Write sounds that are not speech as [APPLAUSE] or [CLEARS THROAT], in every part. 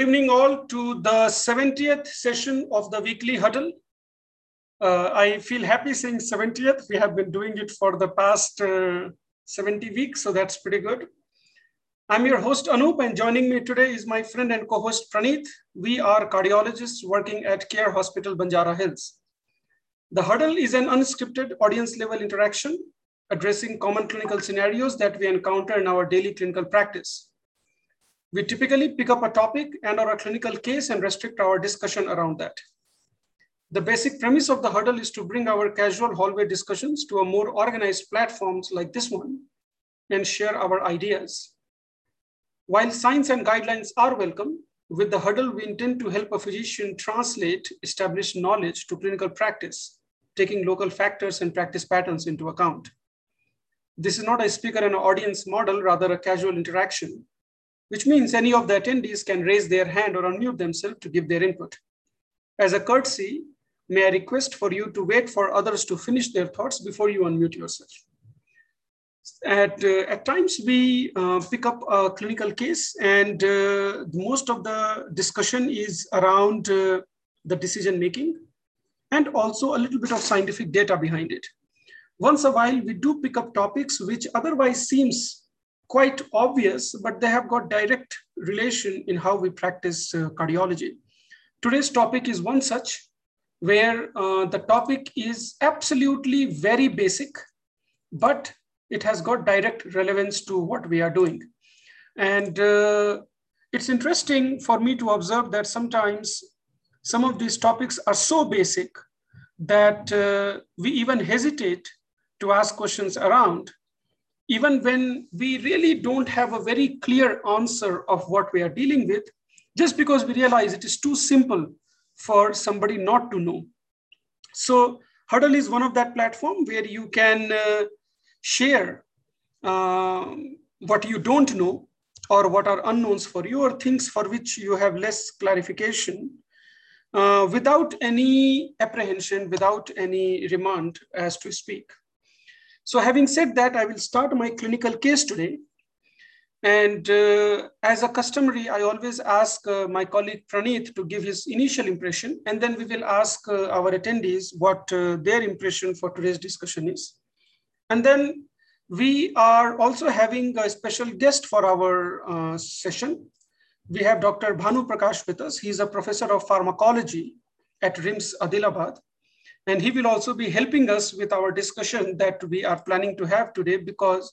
evening all to the 70th session of the weekly huddle. Uh, I feel happy saying 70th. We have been doing it for the past uh, 70 weeks, so that's pretty good. I'm your host Anup and joining me today is my friend and co-host Praneeth. We are cardiologists working at Care Hospital Banjara Hills. The huddle is an unscripted audience level interaction addressing common clinical scenarios that we encounter in our daily clinical practice. We typically pick up a topic and or a clinical case and restrict our discussion around that. The basic premise of the huddle is to bring our casual hallway discussions to a more organized platforms like this one and share our ideas. While signs and guidelines are welcome, with the huddle, we intend to help a physician translate established knowledge to clinical practice, taking local factors and practice patterns into account. This is not a speaker and audience model, rather a casual interaction which means any of the attendees can raise their hand or unmute themselves to give their input. As a courtesy, may I request for you to wait for others to finish their thoughts before you unmute yourself. At, uh, at times, we uh, pick up a clinical case and uh, most of the discussion is around uh, the decision making and also a little bit of scientific data behind it. Once a while, we do pick up topics which otherwise seems quite obvious, but they have got direct relation in how we practice uh, cardiology. Today's topic is one such where uh, the topic is absolutely very basic, but it has got direct relevance to what we are doing. And uh, it's interesting for me to observe that sometimes some of these topics are so basic that uh, we even hesitate to ask questions around even when we really don't have a very clear answer of what we are dealing with, just because we realize it is too simple for somebody not to know. So Huddle is one of that platform where you can uh, share uh, what you don't know or what are unknowns for you or things for which you have less clarification uh, without any apprehension, without any remand as to speak. So having said that, I will start my clinical case today. And uh, as a customary, I always ask uh, my colleague Praneeth to give his initial impression, and then we will ask uh, our attendees what uh, their impression for today's discussion is. And then we are also having a special guest for our uh, session. We have Dr. Bhanu Prakash with us. He's a professor of pharmacology at RIMS Adilabad. And he will also be helping us with our discussion that we are planning to have today because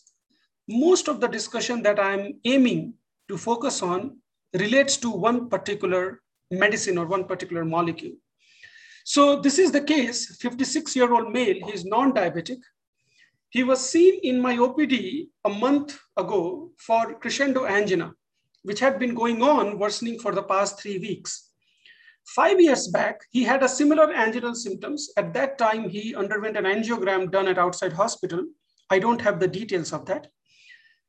most of the discussion that I'm aiming to focus on relates to one particular medicine or one particular molecule. So this is the case, 56 year old male, he's non-diabetic. He was seen in my OPD a month ago for crescendo angina, which had been going on worsening for the past three weeks. Five years back, he had a similar anginal symptoms. At that time, he underwent an angiogram done at outside hospital. I don't have the details of that.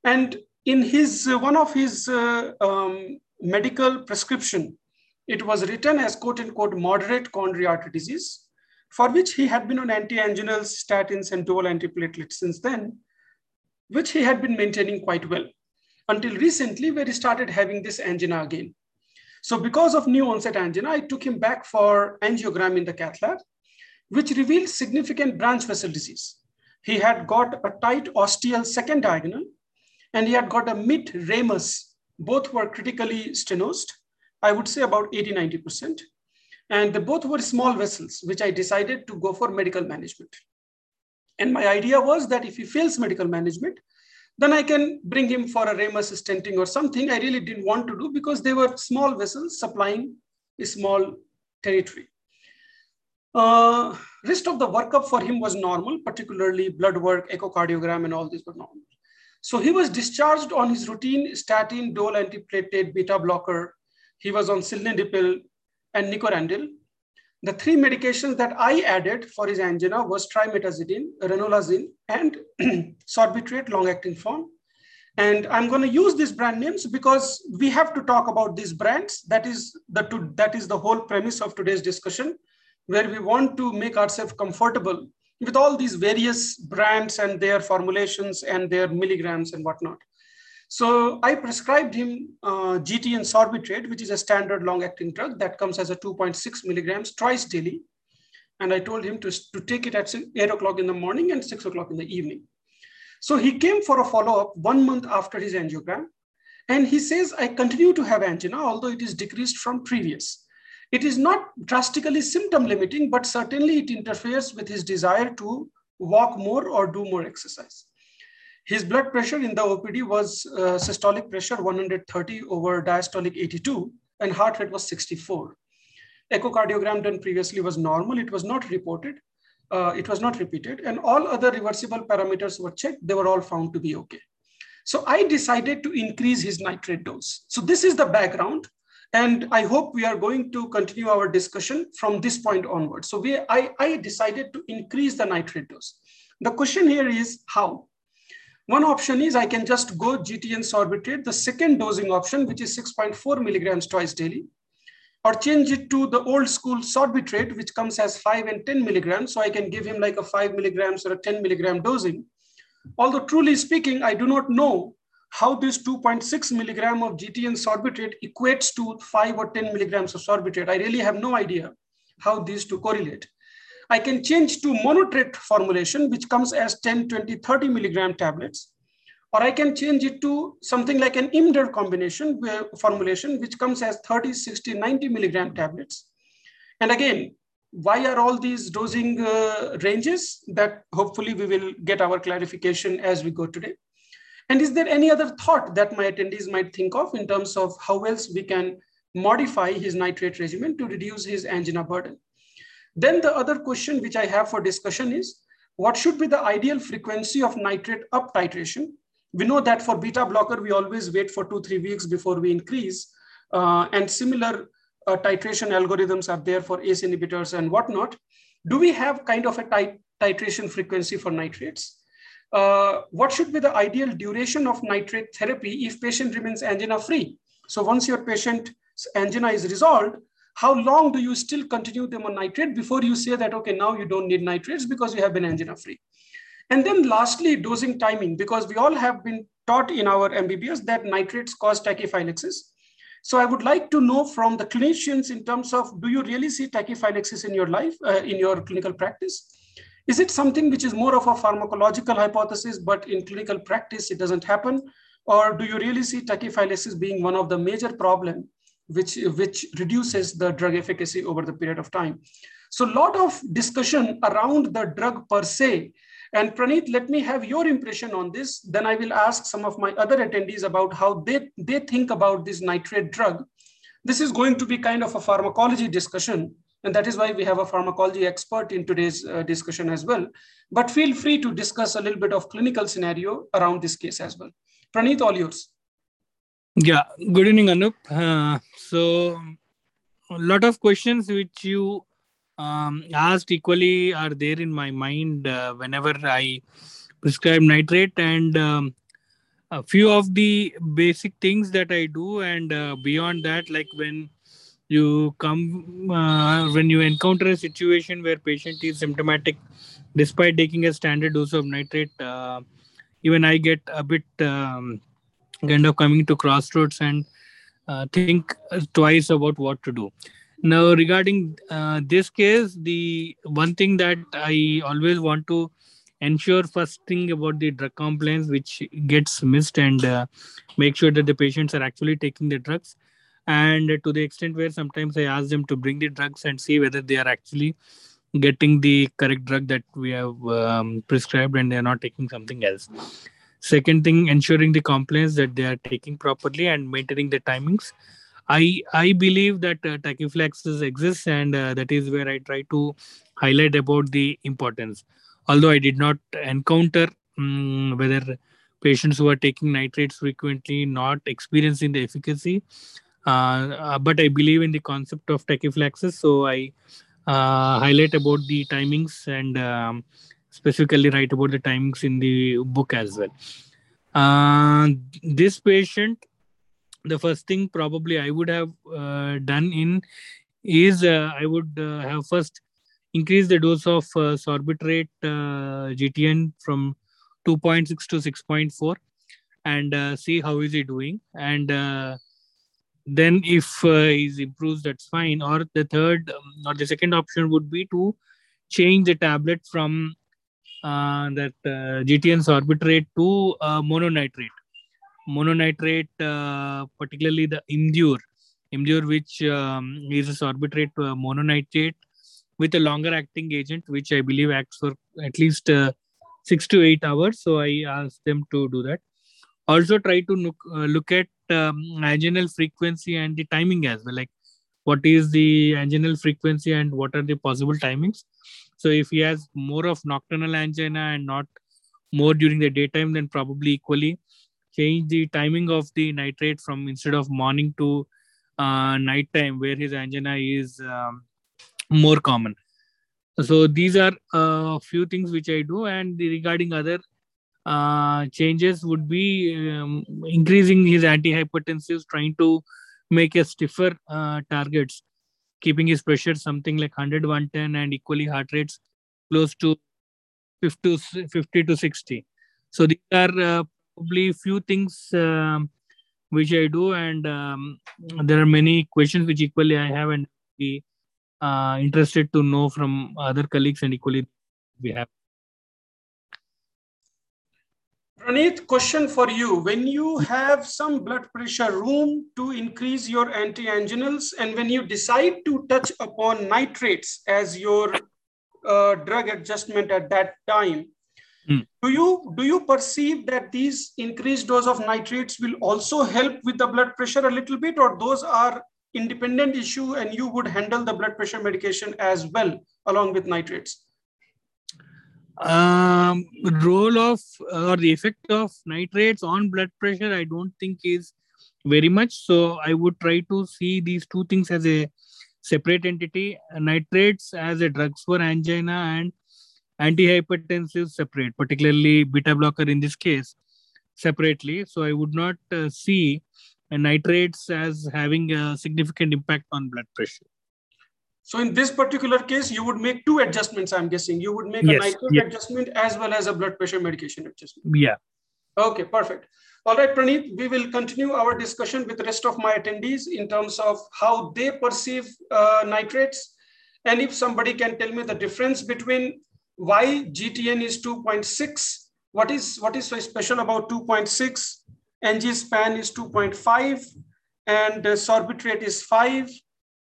And in his uh, one of his uh, um, medical prescription, it was written as quote unquote moderate coronary artery disease, for which he had been on anti-anginals, statins, and dual antiplatelets since then, which he had been maintaining quite well until recently, where he started having this angina again. So because of new onset angina, I took him back for angiogram in the cath lab, which revealed significant branch vessel disease. He had got a tight ostial second diagonal, and he had got a mid ramus. Both were critically stenosed, I would say about 80, 90%. And they both were small vessels, which I decided to go for medical management. And my idea was that if he fails medical management, then I can bring him for a ramus stenting or something I really didn't want to do because they were small vessels supplying a small territory. Uh, rest of the workup for him was normal, particularly blood work, echocardiogram, and all these were normal. So he was discharged on his routine statin, dual antiplatelet, beta blocker. He was on cilnidipine and nicorandil. The three medications that I added for his angina was trimetazidine, ranolazine, and [CLEARS THROAT] sorbitrate long-acting form. And I'm going to use these brand names because we have to talk about these brands. That is the, that is the whole premise of today's discussion, where we want to make ourselves comfortable with all these various brands and their formulations and their milligrams and whatnot. So I prescribed him uh, GTN sorbitrate, which is a standard long-acting drug that comes as a 2.6 milligrams twice daily. And I told him to, to take it at 8 o'clock in the morning and 6 o'clock in the evening. So he came for a follow-up one month after his angiogram. And he says, I continue to have angina, although it is decreased from previous. It is not drastically symptom limiting, but certainly it interferes with his desire to walk more or do more exercise. His blood pressure in the OPD was uh, systolic pressure 130 over diastolic 82, and heart rate was 64. Echocardiogram done previously was normal. It was not reported. Uh, it was not repeated. And all other reversible parameters were checked. They were all found to be okay. So I decided to increase his nitrate dose. So this is the background. And I hope we are going to continue our discussion from this point onward. So we, I, I decided to increase the nitrate dose. The question here is how? One option is I can just go GTN sorbitrate, the second dosing option, which is 6.4 milligrams twice daily, or change it to the old school sorbitrate, which comes as 5 and 10 milligrams. So I can give him like a 5 milligrams or a 10 milligram dosing. Although truly speaking, I do not know how this 2.6 milligram of GTN sorbitrate equates to 5 or 10 milligrams of sorbitrate. I really have no idea how these two correlate. I can change to monotrate formulation, which comes as 10, 20, 30 milligram tablets. Or I can change it to something like an Imdur combination formulation, which comes as 30, 60, 90 milligram tablets. And again, why are all these dosing uh, ranges that hopefully we will get our clarification as we go today. And is there any other thought that my attendees might think of in terms of how else we can modify his nitrate regimen to reduce his angina burden? Then the other question which I have for discussion is, what should be the ideal frequency of nitrate up titration? We know that for beta blocker, we always wait for two, three weeks before we increase. Uh, and similar uh, titration algorithms are there for ACE inhibitors and whatnot. Do we have kind of a tit titration frequency for nitrates? Uh, what should be the ideal duration of nitrate therapy if patient remains angina free? So once your patient's angina is resolved, how long do you still continue them on nitrate before you say that, okay, now you don't need nitrates because you have been angina free. And then lastly, dosing timing, because we all have been taught in our MBBS that nitrates cause tachyphylaxis. So I would like to know from the clinicians in terms of, do you really see tachyphylaxis in your life, uh, in your clinical practice? Is it something which is more of a pharmacological hypothesis, but in clinical practice, it doesn't happen? Or do you really see tachyphylaxis being one of the major problem which, which reduces the drug efficacy over the period of time. So a lot of discussion around the drug per se. And Praneeth, let me have your impression on this. Then I will ask some of my other attendees about how they, they think about this nitrate drug. This is going to be kind of a pharmacology discussion. And that is why we have a pharmacology expert in today's uh, discussion as well. But feel free to discuss a little bit of clinical scenario around this case as well. Praneeth, all yours. Yeah, good evening, Anup. Uh, so, a lot of questions which you um, asked equally are there in my mind uh, whenever I prescribe nitrate, and um, a few of the basic things that I do, and uh, beyond that, like when you come uh, when you encounter a situation where patient is symptomatic despite taking a standard dose of nitrate uh, even i get a bit um, kind of coming to crossroads and uh, think twice about what to do. Now, regarding uh, this case, the one thing that I always want to ensure first thing about the drug compliance, which gets missed, and uh, make sure that the patients are actually taking the drugs. And to the extent where sometimes I ask them to bring the drugs and see whether they are actually getting the correct drug that we have um, prescribed and they are not taking something else second thing ensuring the compliance that they are taking properly and maintaining the timings. I i believe that uh, tachyphylaxis exists and uh, that is where i try to highlight about the importance. Although i did not encounter um, whether patients who are taking nitrates frequently not experiencing the efficacy uh, uh but i believe in the concept of tachyphylaxis so i uh, highlight about the timings and um, specifically write about the timings in the book as well. Uh, this patient, the first thing probably I would have uh, done in is uh, I would uh, have first increased the dose of uh, sorbitrate uh, GTN from 2.6 to 6.4. and see how is he doing and then if uh, he improves that's fine or the third um, or the second option would be to change the tablet from uh, that uh, GTN sorbitrate to uh, mononitrate. Mononitrate, uh, particularly the Imdur, Imdur, which um, is a sorbitrate uh, mononitrate with a longer acting agent, which I believe acts for at least six to eight hours. So I asked them to do that. Also, try to look, look at um, anginal frequency and the timing as well. Like, what is the anginal frequency and what are the possible timings? So if he has more of nocturnal angina and not more during the daytime, then probably equally change the timing of the nitrate from instead of morning to uh, nighttime, where his angina is um, more common. So these are a few things which I do, and regarding other uh, changes would be um, increasing his antihypertensives, trying to make a stiffer uh, targets keeping his pressure something like 100 110 and equally heart rates close to 50 to, 50 to 60 so these are uh, probably few things um, which i do and um, there are many questions which equally i have and be uh, interested to know from other colleagues and equally we have Praneeth, question for you. When you have some blood pressure room to increase your antianginals, and when you decide to touch upon nitrates as your uh, drug adjustment at that time, mm. do you do you perceive that these increased dose of nitrates will also help with the blood pressure a little bit, or those are independent issue, and you would handle the blood pressure medication as well along with nitrates? Um, role of or the effect of nitrates on blood pressure i don't think is very much. So i would try to see these two things as a separate entity. Nitrates as a drugs for angina and antihypertensive separate particularly beta blocker in this case separately. So i would not uh, see nitrates as having a significant impact on blood pressure so in this particular case, you would make two adjustments, I'm guessing. You would make yes. a nitrate yes. adjustment as well as a blood pressure medication adjustment. Yeah. Okay, perfect. All right, Praneeth, we will continue our discussion with the rest of my attendees in terms of how they perceive uh, nitrates. And if somebody can tell me the difference between why GTN is 2.6, what is, what is so special about 2.6, Angispan is 2.5, and uh, sorbitrate is 5,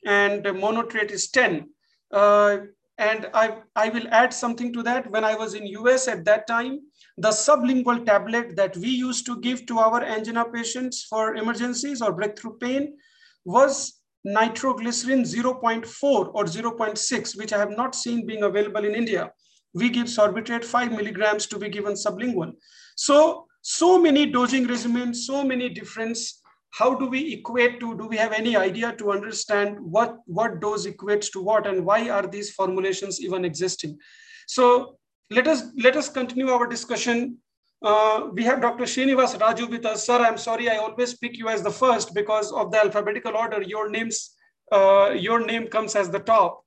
and monotrate is 10. Uh, and I, I will add something to that. When I was in US at that time, the sublingual tablet that we used to give to our angina patients for emergencies or breakthrough pain was nitroglycerin 0.4 or 0.6, which I have not seen being available in India. We give sorbitrate 5 milligrams to be given sublingual. So, so many dosing regimens, so many difference how do we equate to, do we have any idea to understand what, what dose equates to what and why are these formulations even existing? So let us, let us continue our discussion. Uh, we have Dr. Srinivas Raju with us. Sir, I'm sorry, I always pick you as the first because of the alphabetical order. Your names, uh, your name comes as the top.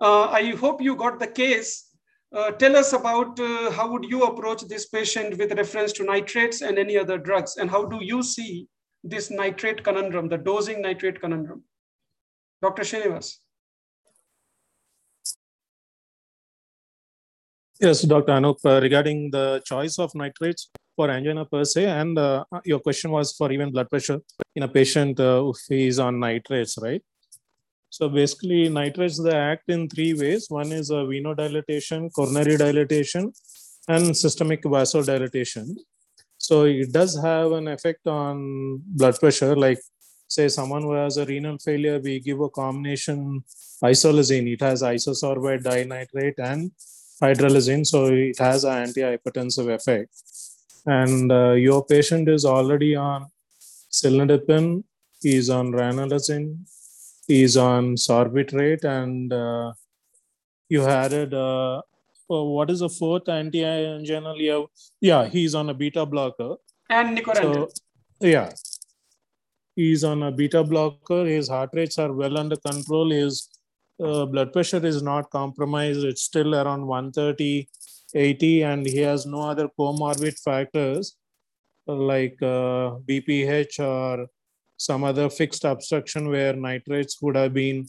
Uh, I hope you got the case. Uh, tell us about uh, how would you approach this patient with reference to nitrates and any other drugs and how do you see this nitrate conundrum, the dosing nitrate conundrum? Dr. Srinivas. Yes, Dr. Anup, uh, regarding the choice of nitrates for angina per se, and uh, your question was for even blood pressure in a patient uh, he is on nitrates, right? So basically, nitrates they act in three ways. One is a venodilatation, coronary dilatation, and systemic vasodilatation. So it does have an effect on blood pressure. Like, say, someone who has a renal failure, we give a combination isolazine. It has isosorbide dinitrate and hydralazine, so it has an antihypertensive effect. And uh, your patient is already on cilnidipine, he's on ranolazine, he's on sorbitrate, and uh, you added uh, what is the fourth anti-anginal? Yeah, yeah, he's on a beta blocker. And nicorandil. So, yeah, he's on a beta blocker. His heart rates are well under control. His uh, blood pressure is not compromised. It's still around 130, 80, and he has no other comorbid factors. like uh, BPH or some other fixed obstruction where nitrates would have been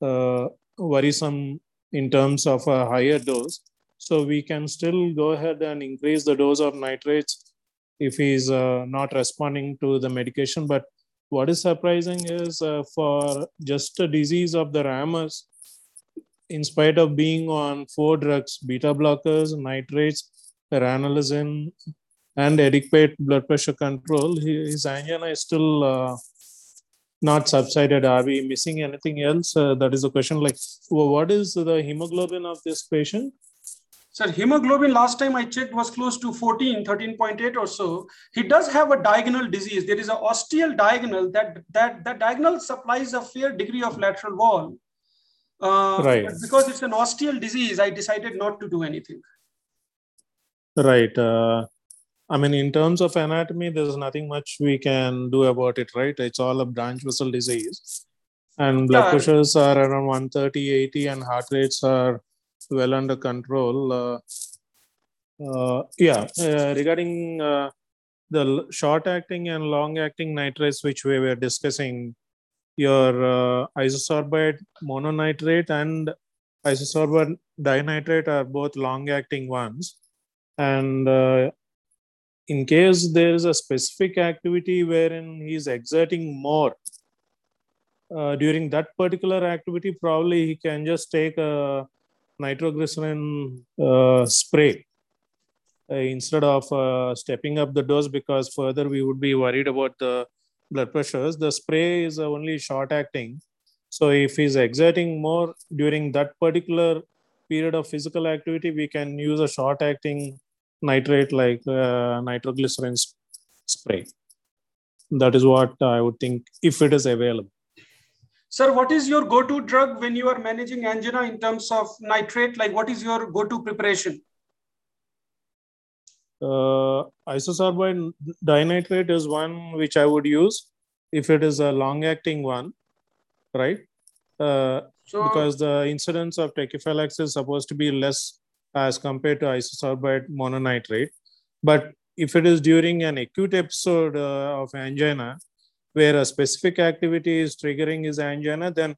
uh, worrisome in terms of a higher dose. So we can still go ahead and increase the dose of nitrates if he's uh, not responding to the medication. But what is surprising is uh, for just a disease of the ramus, in spite of being on four drugs, beta blockers, nitrates, ranolazine, and adequate blood pressure control, his angina is still uh, not subsided. Are we missing anything else? Uh, that is a question. Like, what is the hemoglobin of this patient? Sir, hemoglobin last time I checked was close to 14, 13.8 or so. He does have a diagonal disease. There is an ostial diagonal that that that diagonal supplies a fair degree of lateral wall. Uh, right. Because it's an ostial disease, I decided not to do anything. Right. Uh, I mean, in terms of anatomy, there's nothing much we can do about it, right? It's all a branch vessel disease. And blood yeah. pressures are around 130, 80, and heart rates are well under control. Uh, uh, yeah, uh, regarding the short acting and long acting nitrates, which we were discussing, your isosorbide mononitrate and isosorbide dinitrate are both long acting ones. And in case there is a specific activity wherein he's exerting more, uh, during that particular activity, probably he can just take a nitroglycerin uh, spray uh, instead of uh, stepping up the dose because further we would be worried about the blood pressures. The spray is only short acting. So if he's exerting more during that particular period of physical activity, we can use a short acting nitrate like uh, nitroglycerin spray. That is what I would think if it is available. Sir, what is your go-to drug when you are managing angina in terms of nitrate? Like what is your go-to preparation? Uh, isosorbide dinitrate is one which I would use if it is a long-acting one, right? Uh, so, because the incidence of tachyphylaxis is supposed to be less as compared to isosorbide mononitrate. But if it is during an acute episode uh, of angina, where a specific activity is triggering his angina, then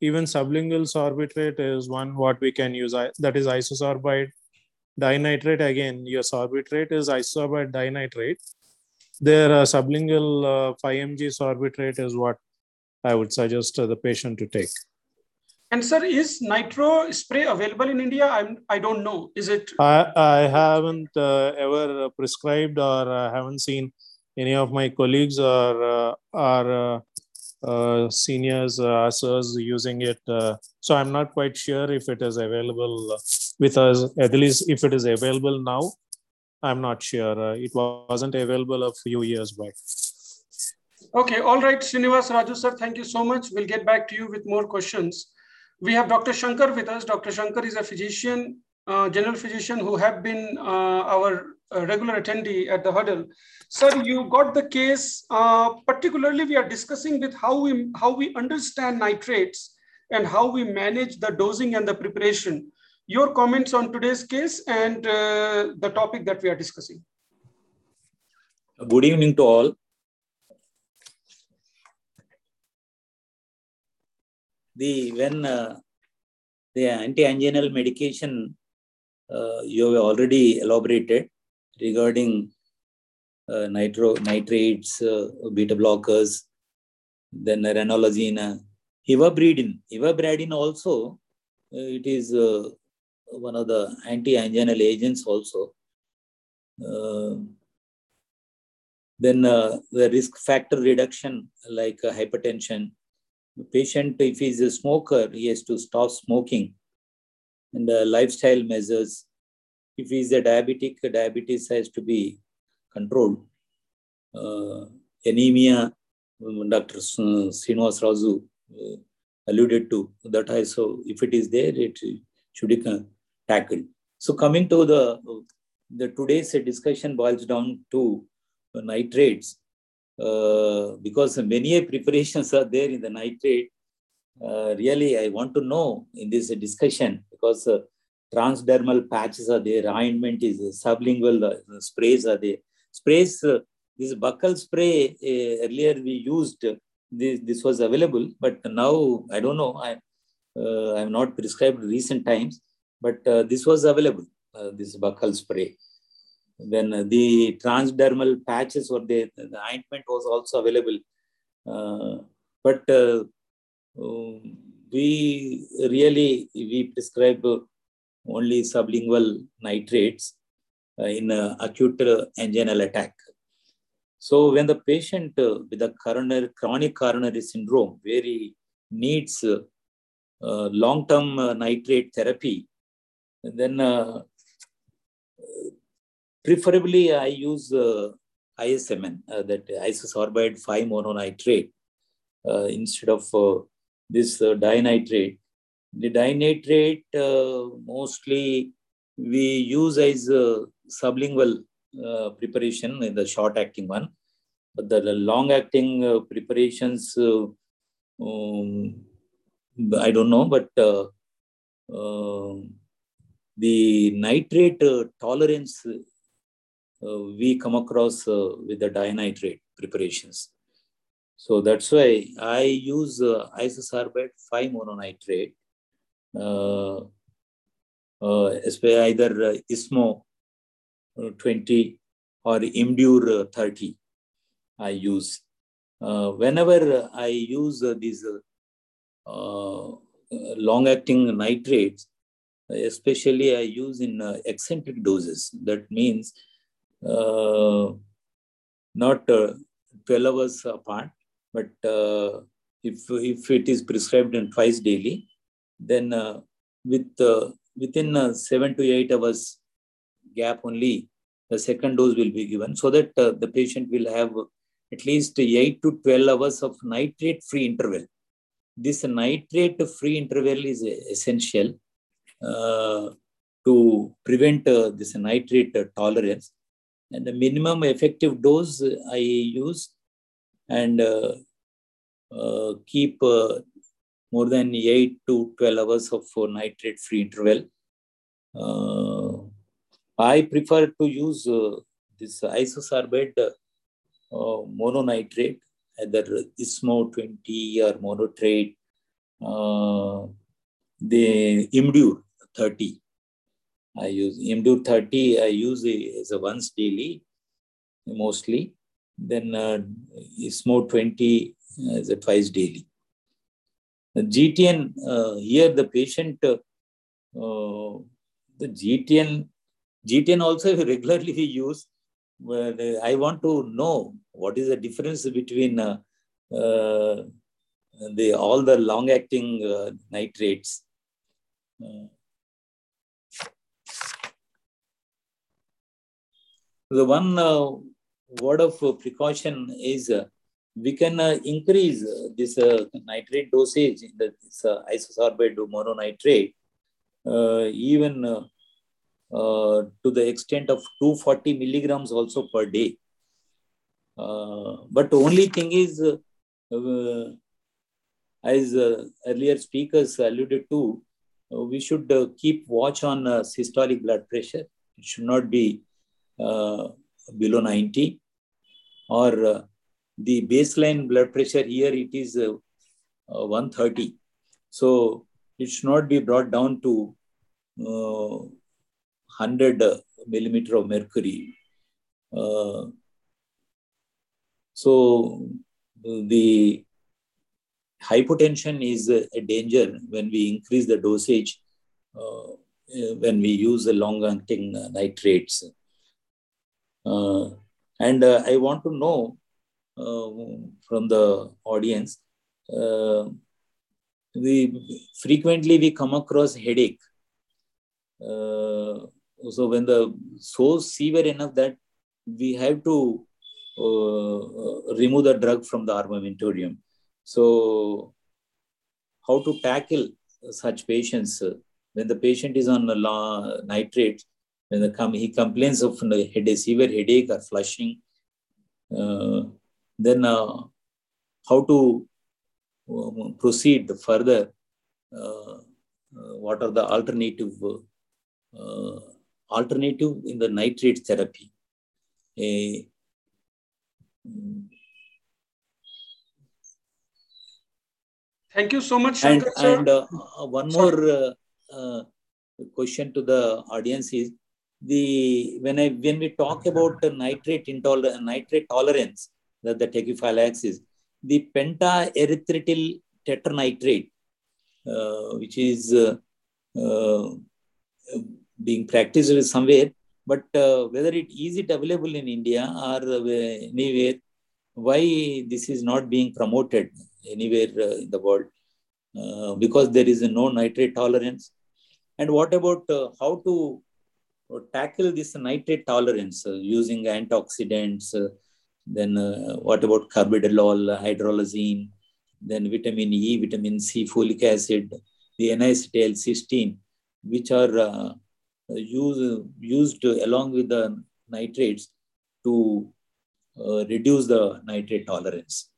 even sublingual sorbitrate is one what we can use. That is isosorbide dinitrate. Again, your sorbitrate is isosorbide dinitrate. Their uh, sublingual uh, 5 mg sorbitrate is what I would suggest uh, the patient to take. And sir, is nitro spray available in India? I'm, I don't know. Is it? I, I haven't uh, ever prescribed or uh, haven't seen any of my colleagues or uh, are uh, uh, seniors, uh, us using it. Uh, so I'm not quite sure if it is available with us, at least if it is available now. I'm not sure. it wasn't available a few years back. Okay, all right, Srinivas Raju sir, thank you so much. We'll get back to you with more questions. We have Dr. Shankar with us. Dr. Shankar is a physician, uh, general physician who have been uh, our uh, regular attendee at the huddle. Sir, you got the case. Uh, particularly, we are discussing with how we how we understand nitrates and how we manage the dosing and the preparation. Your comments on today's case and uh, the topic that we are discussing. Good evening to all. the when uh, the anti-anginal medication uh, you have already elaborated regarding uh, nitro nitrates, uh, beta blockers, then ranolazine, uh, ivabradine. Ivabradine also uh, it is uh, one of the anti-anginal agents also. Uh, then the risk factor reduction like hypertension, The patient, if he is a smoker, he has to stop smoking. And uh, lifestyle measures. If he's a diabetic, diabetes has to be controlled. Uh, anemia, um, Dr. Srinivas Raju uh, alluded to, that I also, if it is there, it should be tackled. So coming to the, the today's discussion boils down to nitrates uh, because many preparations are there in the nitrate. Uh, really, I want to know in this discussion because uh, transdermal patches are there, ointment is sublingual sprays are there. sprays, uh, this buccal spray uh, earlier we used, this, this was available, but now I don't know. I uh, I'm not prescribed recent times, but uh, this was available. Uh, this buccal spray. Then the transdermal patches were there. The ointment was also available, but um, we really we prescribe only sublingual nitrates uh, in uh, acute uh, anginal attack. So when the patient uh, with a coronary, chronic coronary syndrome, where he needs uh, uh, long-term nitrate therapy, then preferably I use ISMN, that isosorbide 5-mononitrate, instead of this dinitrate. The dinitrate mostly we use as sublingual uh, preparation in the short acting one. But the, long acting uh, preparations, uh, um, I don't know, but uh, um, the nitrate uh, tolerance uh, we come across with the dinitrate preparations. So that's why I use isosorbate 5-mononitrate, Uh, uh, either uh, ISMO uh, 20 or Imdur uh, 30 I use. Uh, whenever I use these long-acting nitrates, especially I use in eccentric doses. That means not 12 hours apart, but uh, if if it is prescribed in twice daily, then uh, with uh, within seven to eight hours gap only the second dose will be given so that uh, the patient will have at least 8 to 12 hours of nitrate free interval. This nitrate free interval is essential uh, to prevent uh, this nitrate tolerance. And the minimum effective dose I use and uh, uh, keep uh, more than 8 to 12 hours of nitrate free interval. I prefer to use uh, this isosorbate uh, mononitrate, either ISMO 20 or monotrate, uh, the Imdur 30. I use Imdur 30, I use it as a once daily, mostly. Then uh, ISMO 20 as a twice daily. GTN, uh, here the patient, uh, the GTN GTN also [LAUGHS] regularly we use. But I want to know what is the difference between uh, uh, the all the long-acting uh, nitrates. Uh, the one word of precaution is we can uh, increase uh, this uh, nitrate dosage in the this, isosorbate mononitrate even uh, to the extent of 240 milligrams also per day. Uh, but only thing is, uh, as earlier speakers alluded to, we should keep watch on systolic blood pressure. It should not be below 90 or the baseline blood pressure here it is uh, uh, 130 so it should not be brought down to uh, 100 millimeter of mercury. Uh, so the hypotension is a danger when we increase the dosage uh, when we use the long-acting nitrates. Uh, and uh, I want to know uh, from the audience, uh, we frequently we come across headache uh, so when the so severe enough that we have to uh, remove the drug from the armamentarium. So how to tackle such patients uh, when the patient is on the nitrate when the he complains of headache, severe headache or flushing, uh, then uh, how to um, proceed further? Uh, uh, what are the alternative? alternative in the nitrate therapy. a Thank you so much, and, Shankar sir. and uh, one more uh, uh, question to the audience is the when I when we talk about the nitrate intolerance, nitrate tolerance, that the tachyphylaxis, the pentaerythritol tetranitrate, uh, which is uh, uh, being practiced somewhere, but uh, whether it is it available in India or anywhere, why this is not being promoted anywhere uh, in the world? Uh, because there is no nitrate tolerance. And what about uh, how to tackle this nitrate tolerance using antioxidants? Then what about carbidopa, hydralazine, then vitamin E, vitamin C, folic acid, the N-acetyl-cysteine, which are uh, use, used along with the nitrates to uh, reduce the nitrate tolerance.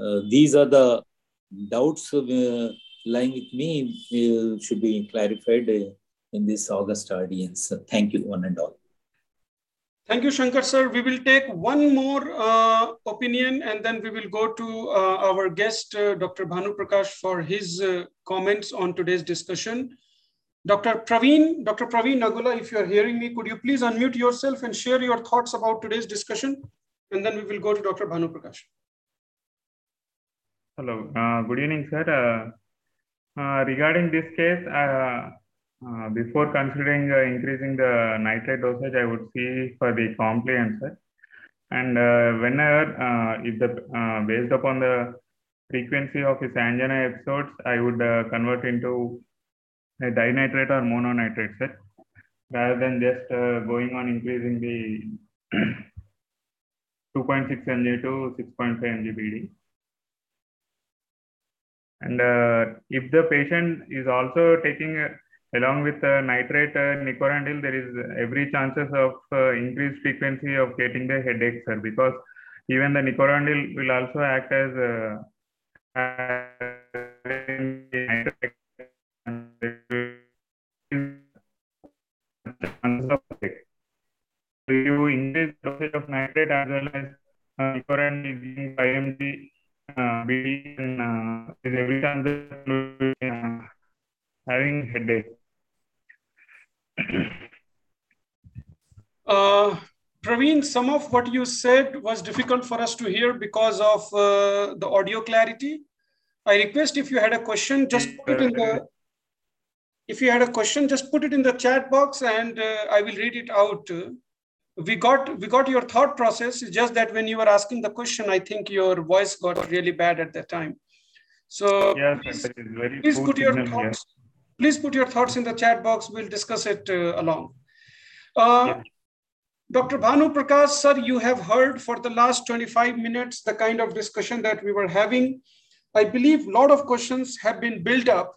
Uh, these are the doubts uh, lying with me uh, should be clarified uh, in this August audience. thank you, one and all. Thank you, Shankar sir. We will take one more uh, opinion and then we will go to uh, our guest, uh, Dr. Bhanu Prakash, for his comments on today's discussion. Dr. Praveen, Dr. Praveen Nagula, if you are hearing me, could you please unmute yourself and share your thoughts about today's discussion? And then we will go to Dr. Bhanu Prakash. Hello, uh, good evening, sir. Uh, uh, regarding this case, uh, uh, before considering uh, increasing the nitrate dosage, I would see for the compliance, sir. And whenever, if the based upon the frequency of his angina episodes, I would convert into a dinitrate or mononitrate, set rather than just going on increasing the [CLEARS THROAT] 2.6 mg to 6.5 mg BD. And uh, if the patient is also taking, uh, along with uh, nitrate uh, nicorandil, there is every chances of uh, increased frequency of getting the headache, sir, because even the nicorandil will also act as uh, you increase dosage of nitrate as well as uh, nicorandil 5 mg uh, being uh, every time uh, having headache. uh, Praveen, some of what you said was difficult for us to hear because of uh, the audio clarity. I request if you had a question, just put it in the. If you had a question, just put it in the chat box, and uh, I will read it out we got we got your thought process it's just that when you were asking the question i think your voice got really bad at that time so yes, please, please put your thoughts please put your thoughts in the chat box we'll discuss it uh, along uh, yeah. Dr bhanu prakash sir you have heard for the last 25 minutes the kind of discussion that we were having i believe a lot of questions have been built up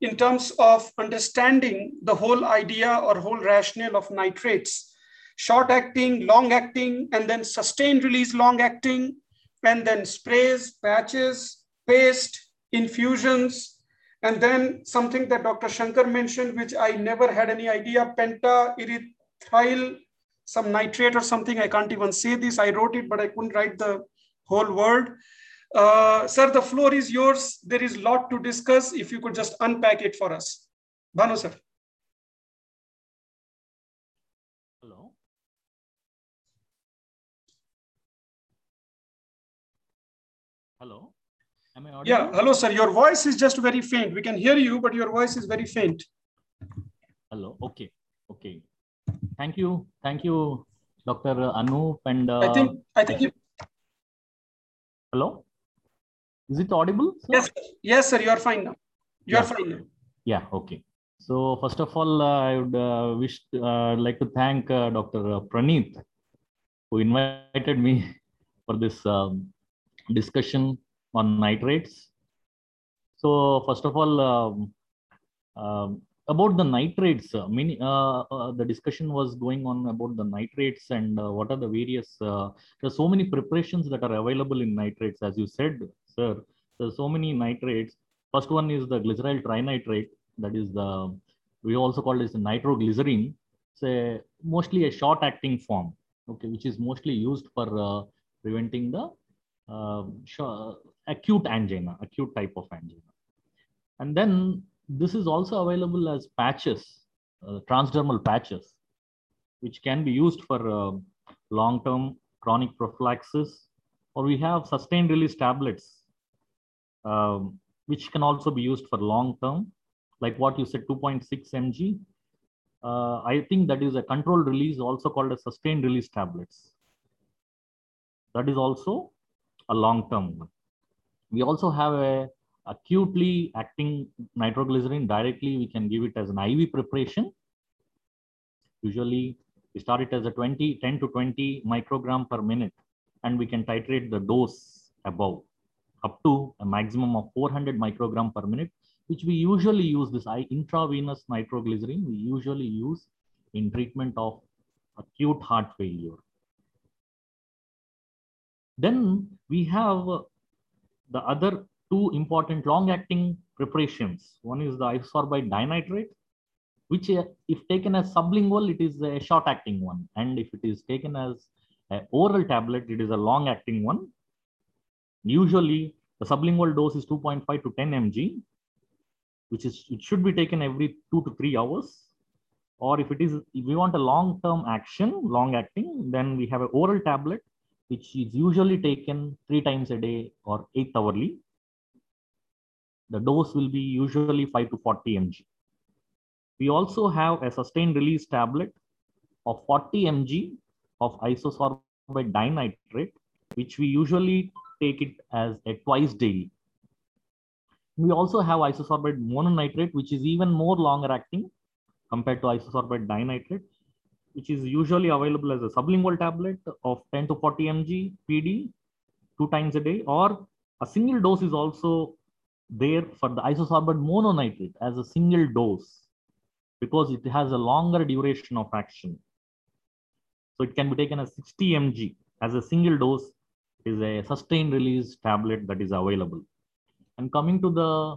in terms of understanding the whole idea or whole rationale of nitrates short acting, long acting, and then sustained release long acting, and then sprays, patches, paste, infusions, and then something that Dr. Shankar mentioned, which I never had any idea, penta, pentaerythryl, some nitrate or something. I can't even say this. I wrote it, but I couldn't write the whole word. Uh, sir, the floor is yours. There is a lot to discuss. If you could just unpack it for us. Bhanu, sir. Hello. Am I audible? Yeah. Hello, sir. Your voice is just very faint. We can hear you, but your voice is very faint. Hello. Okay. Okay. Thank you. Thank you, Dr. Anup. And uh, I think I think you. Hello. Is it audible? Sir? Yes. Yes, sir. You are fine now. You yeah. are fine now. Yeah. Okay. So first of all, uh, I would uh, wish uh, like to thank uh, Dr. Praneeth who invited me for this um, discussion on nitrates. So first of all, um, uh, about the nitrates, uh, many, uh, uh, the discussion was going on about the nitrates and uh, what are the various, uh, there's so many preparations that are available in nitrates, as you said, sir, there's so many nitrates. First one is the glyceryl trinitrate, that is the, we also call this nitroglycerin. It's a, mostly a short acting form okay, which is mostly used for uh, preventing the uh, acute angina, acute type of angina. And then this is also available as patches, uh, transdermal patches, which can be used for uh, long-term chronic prophylaxis, or we have sustained release tablets, um, which can also be used for long-term, like what you said, 2.6 mg. Uh, I think that is a controlled release, also called a sustained release tablets. That is also a long-term. We also have a acutely acting nitroglycerin directly. We can give it as an IV preparation. Usually we start it as a 20, 10 to 20 microgram per minute, and we can titrate the dose above up to a maximum of 400 microgram per minute, which we usually use this intravenous nitroglycerin. We usually use in treatment of acute heart failure. Then we have the other two important long-acting preparations. One is the isosorbide dinitrate, which uh, if taken as sublingual, it is a short-acting one. And if it is taken as an oral tablet, it is a long-acting one. Usually, the sublingual dose is 2.5 to 10 mg, which is it should be taken every two to three hours. Or if it is, if we want a long-term action, long-acting, then we have an oral tablet, which is usually taken three times a day or eight hourly the dose will be usually 5 to 40 mg. We also have a sustained release tablet of 40 mg of isosorbide dinitrate, which we usually take it as a twice daily. We also have isosorbide mononitrate, which is even more longer acting compared to isosorbide dinitrate, which is usually available as a sublingual tablet of 10 to 40 mg PD two times a day, or a single dose is also there for the isosorbide mononitrate as a single dose because it has a longer duration of action. So it can be taken as 60 mg as a single dose is a sustained release tablet that is available. And coming to the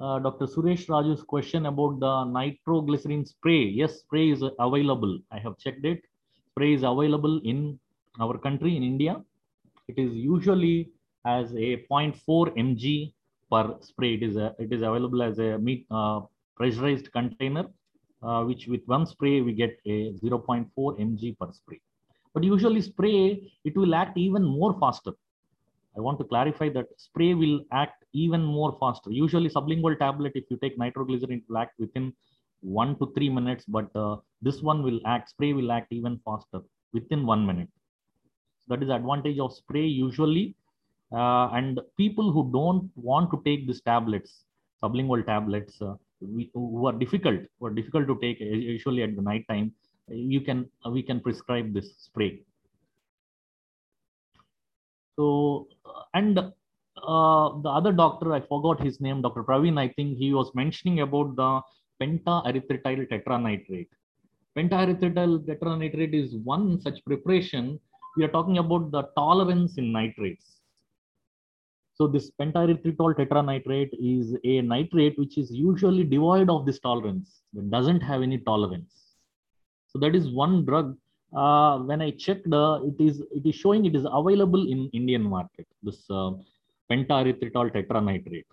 uh, Dr. Suresh Raju's question about the nitroglycerin spray. Yes, spray is available. I have checked it. Spray is available in our country, in India. It is usually as a 0.4 mg per spray. It is a, it is available as a meat, uh, pressurized container, uh, which with one spray we get a 0.4 mg per spray. But usually spray it will act even more faster. I want to clarify that spray will act even more faster. Usually sublingual tablet, if you take nitroglycerin, it will act within one to three minutes, but uh, this one will act, spray will act even faster within one minute. So that is advantage of spray. Usually uh, and people who don't want to take these tablets, sublingual tablets, uh, we, who are difficult, who are difficult to take, usually at the night time, you can we can prescribe this spray. So and uh, the other doctor, I forgot his name, Dr. Praveen. I think he was mentioning about the pentaerythritol tetranitrate. Pentaerythritol tetranitrate is one such preparation. We are talking about the tolerance in nitrates so this pentaerythritol tetranitrate is a nitrate which is usually devoid of this tolerance. It doesn't have any tolerance. So that is one drug. Uh, when I checked, uh, it is it is showing it is available in Indian market. This uh, pentaerythritol tetranitrate.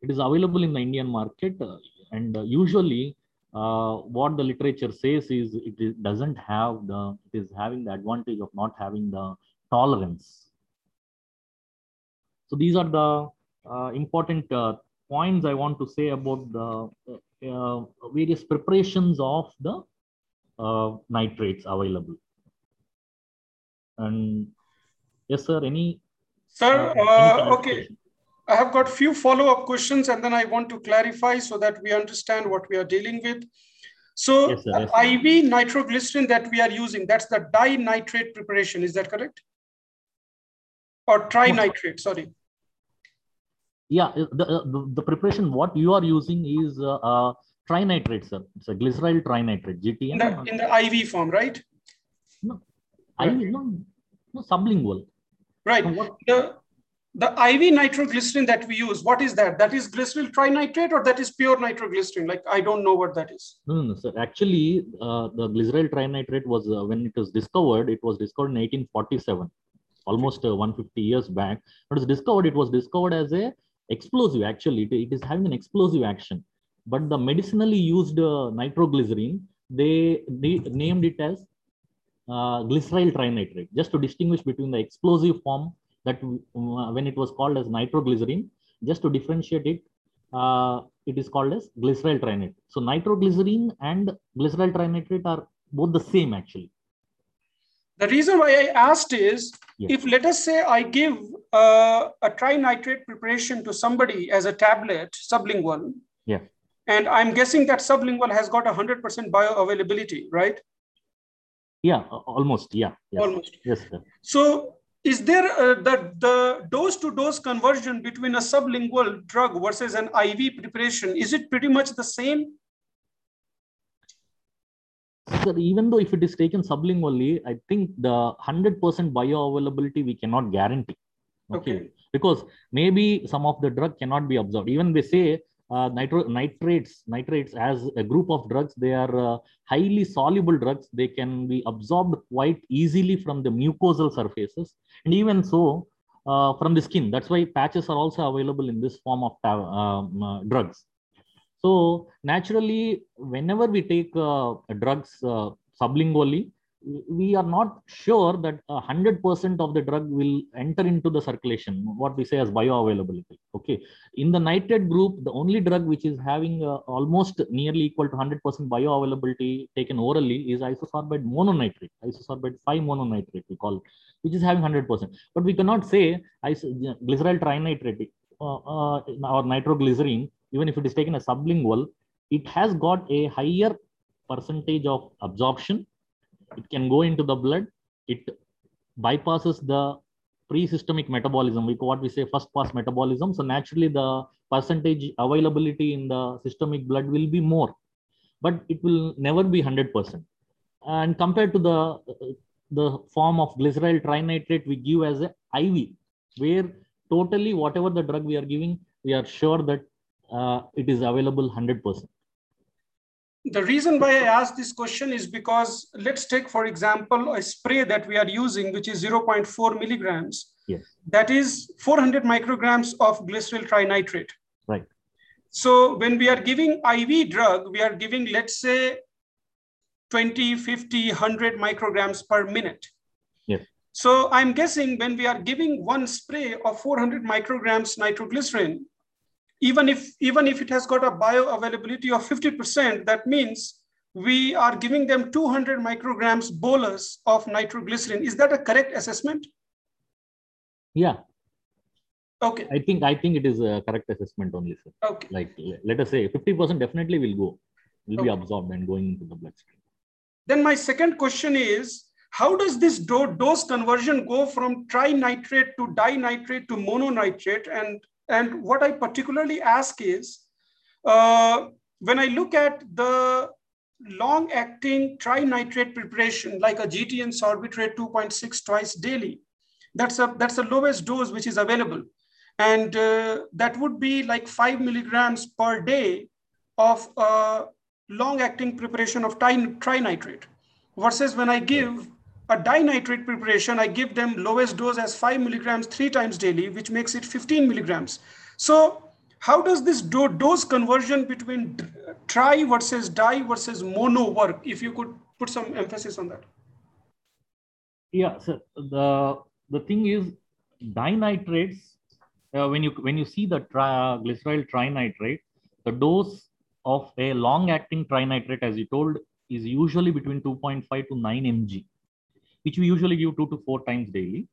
It is available in the Indian market, uh, and uh, usually uh, what the literature says is it is, doesn't have the it is having the advantage of not having the tolerance so these are the uh, important uh, points I want to say about the uh, various preparations of the nitrates available. And yes, sir, any? Sir, any okay. I have got few follow-up questions and then I want to clarify so that we understand what we are dealing with. So yes, sir, yes, IV nitroglycerin that we are using, that's the dinitrate preparation, is that correct? Or trinitrate, sorry yeah uh, the, uh, the, the, preparation what you are using is uh, uh, trinitrate sir it's a glyceryl trinitrate gtn in the, in the iv form right no iv no, no sublingual right so what, the the IV nitroglycerin that we use, what is that? That is glyceryl trinitrate or that is pure nitroglycerin? Like, I don't know what that is. No, no, no sir. Actually, uh, the glyceryl trinitrate was, uh, when it was discovered, it was discovered in 1847, almost uh, 150 years back. When it was discovered, it was discovered as a explosive, actually. it, it is having an explosive action. But the medicinally used uh, nitroglycerin, they, named it as uh, glyceryl trinitrate, just to distinguish between the explosive form that uh, when it was called as nitroglycerin, just to differentiate it, uh, it is called as glyceryl trinitrate. So nitroglycerin and glyceryl trinitrate are both the same actually. The reason why I asked is, yes. if let us say I give uh, a trinitrate preparation to somebody as a tablet, sublingual, yeah. and I'm guessing that sublingual has got 100% bioavailability, right? Yeah, almost, yeah. Almost. Yes, sir. So is there uh, the, the dose to dose conversion between a sublingual drug versus an IV preparation? Is it pretty much the same? Sir, even though if it is taken sublingually, I think the 100% bioavailability we cannot guarantee. Okay. okay. Because maybe some of the drug cannot be absorbed. Even they say uh, nitro, nitrates nitrates as a group of drugs they are uh, highly soluble drugs they can be absorbed quite easily from the mucosal surfaces and even so uh, from the skin that's why patches are also available in this form of um, uh, drugs so naturally whenever we take uh, drugs uh, sublingually we are not sure that 100% of the drug will enter into the circulation, what we say as bioavailability. Okay. In the nitrate group, the only drug which is having uh, almost nearly equal to 100% bioavailability taken orally is isosorbide mononitrate, isosorbide 5 mononitrate, we call it, which is having 100%. But we cannot say glyceryl trinitrate uh, uh, or nitroglycerin, even if it is taken as sublingual, it has got a higher percentage of absorption. It can go into the blood. It bypasses the pre-systemic metabolism. We what we say first pass metabolism. So naturally the percentage availability in the systemic blood will be more but it will never be 100% and compared to the the form of glyceryl trinitrate we give as a iv where totally whatever the drug we are giving we are sure that uh, it is available 100% the reason why I ask this question is because let's take, for example, a spray that we are using, which is 0.4 milligrams. Yes. That is 400 micrograms of glyceryl trinitrate. Right. So when we are giving IV drug, we are giving, let's say, 20, 50, 100 micrograms per minute. Yes. So I'm guessing when we are giving one spray of 400 micrograms nitroglycerin, even if even if it has got a bioavailability of 50%, that means we are giving them 200 micrograms bolus of nitroglycerin. Is that a correct assessment? Yeah. Okay. I think I think it is a correct assessment only, sir. Okay. Like let us say 50% definitely will go, will okay. be absorbed and going into the bloodstream. Then my second question is, how does this do dose conversion go from trinitrate to dinitrate to mononitrate? And and what I particularly ask is, uh, when I look at the long-acting trinitrate preparation, like a GTN sorbitrate 2.6 twice daily, that's a that's the lowest dose which is available, and uh, that would be like five milligrams per day of uh, long-acting preparation of trinitrate. Versus when I give a dinitrate preparation, I give them lowest dose as five milligrams three times daily, which makes it 15 milligrams. So how does this do dose conversion between tri versus di versus mono work? If you could put some emphasis on that. Yeah, so the, the thing is dinitrates, uh, when you when you see the tri, glyceryl trinitrate, the dose of a long-acting trinitrate, as you told, is usually between 2.5 to 9 mg which we usually give two to four times daily.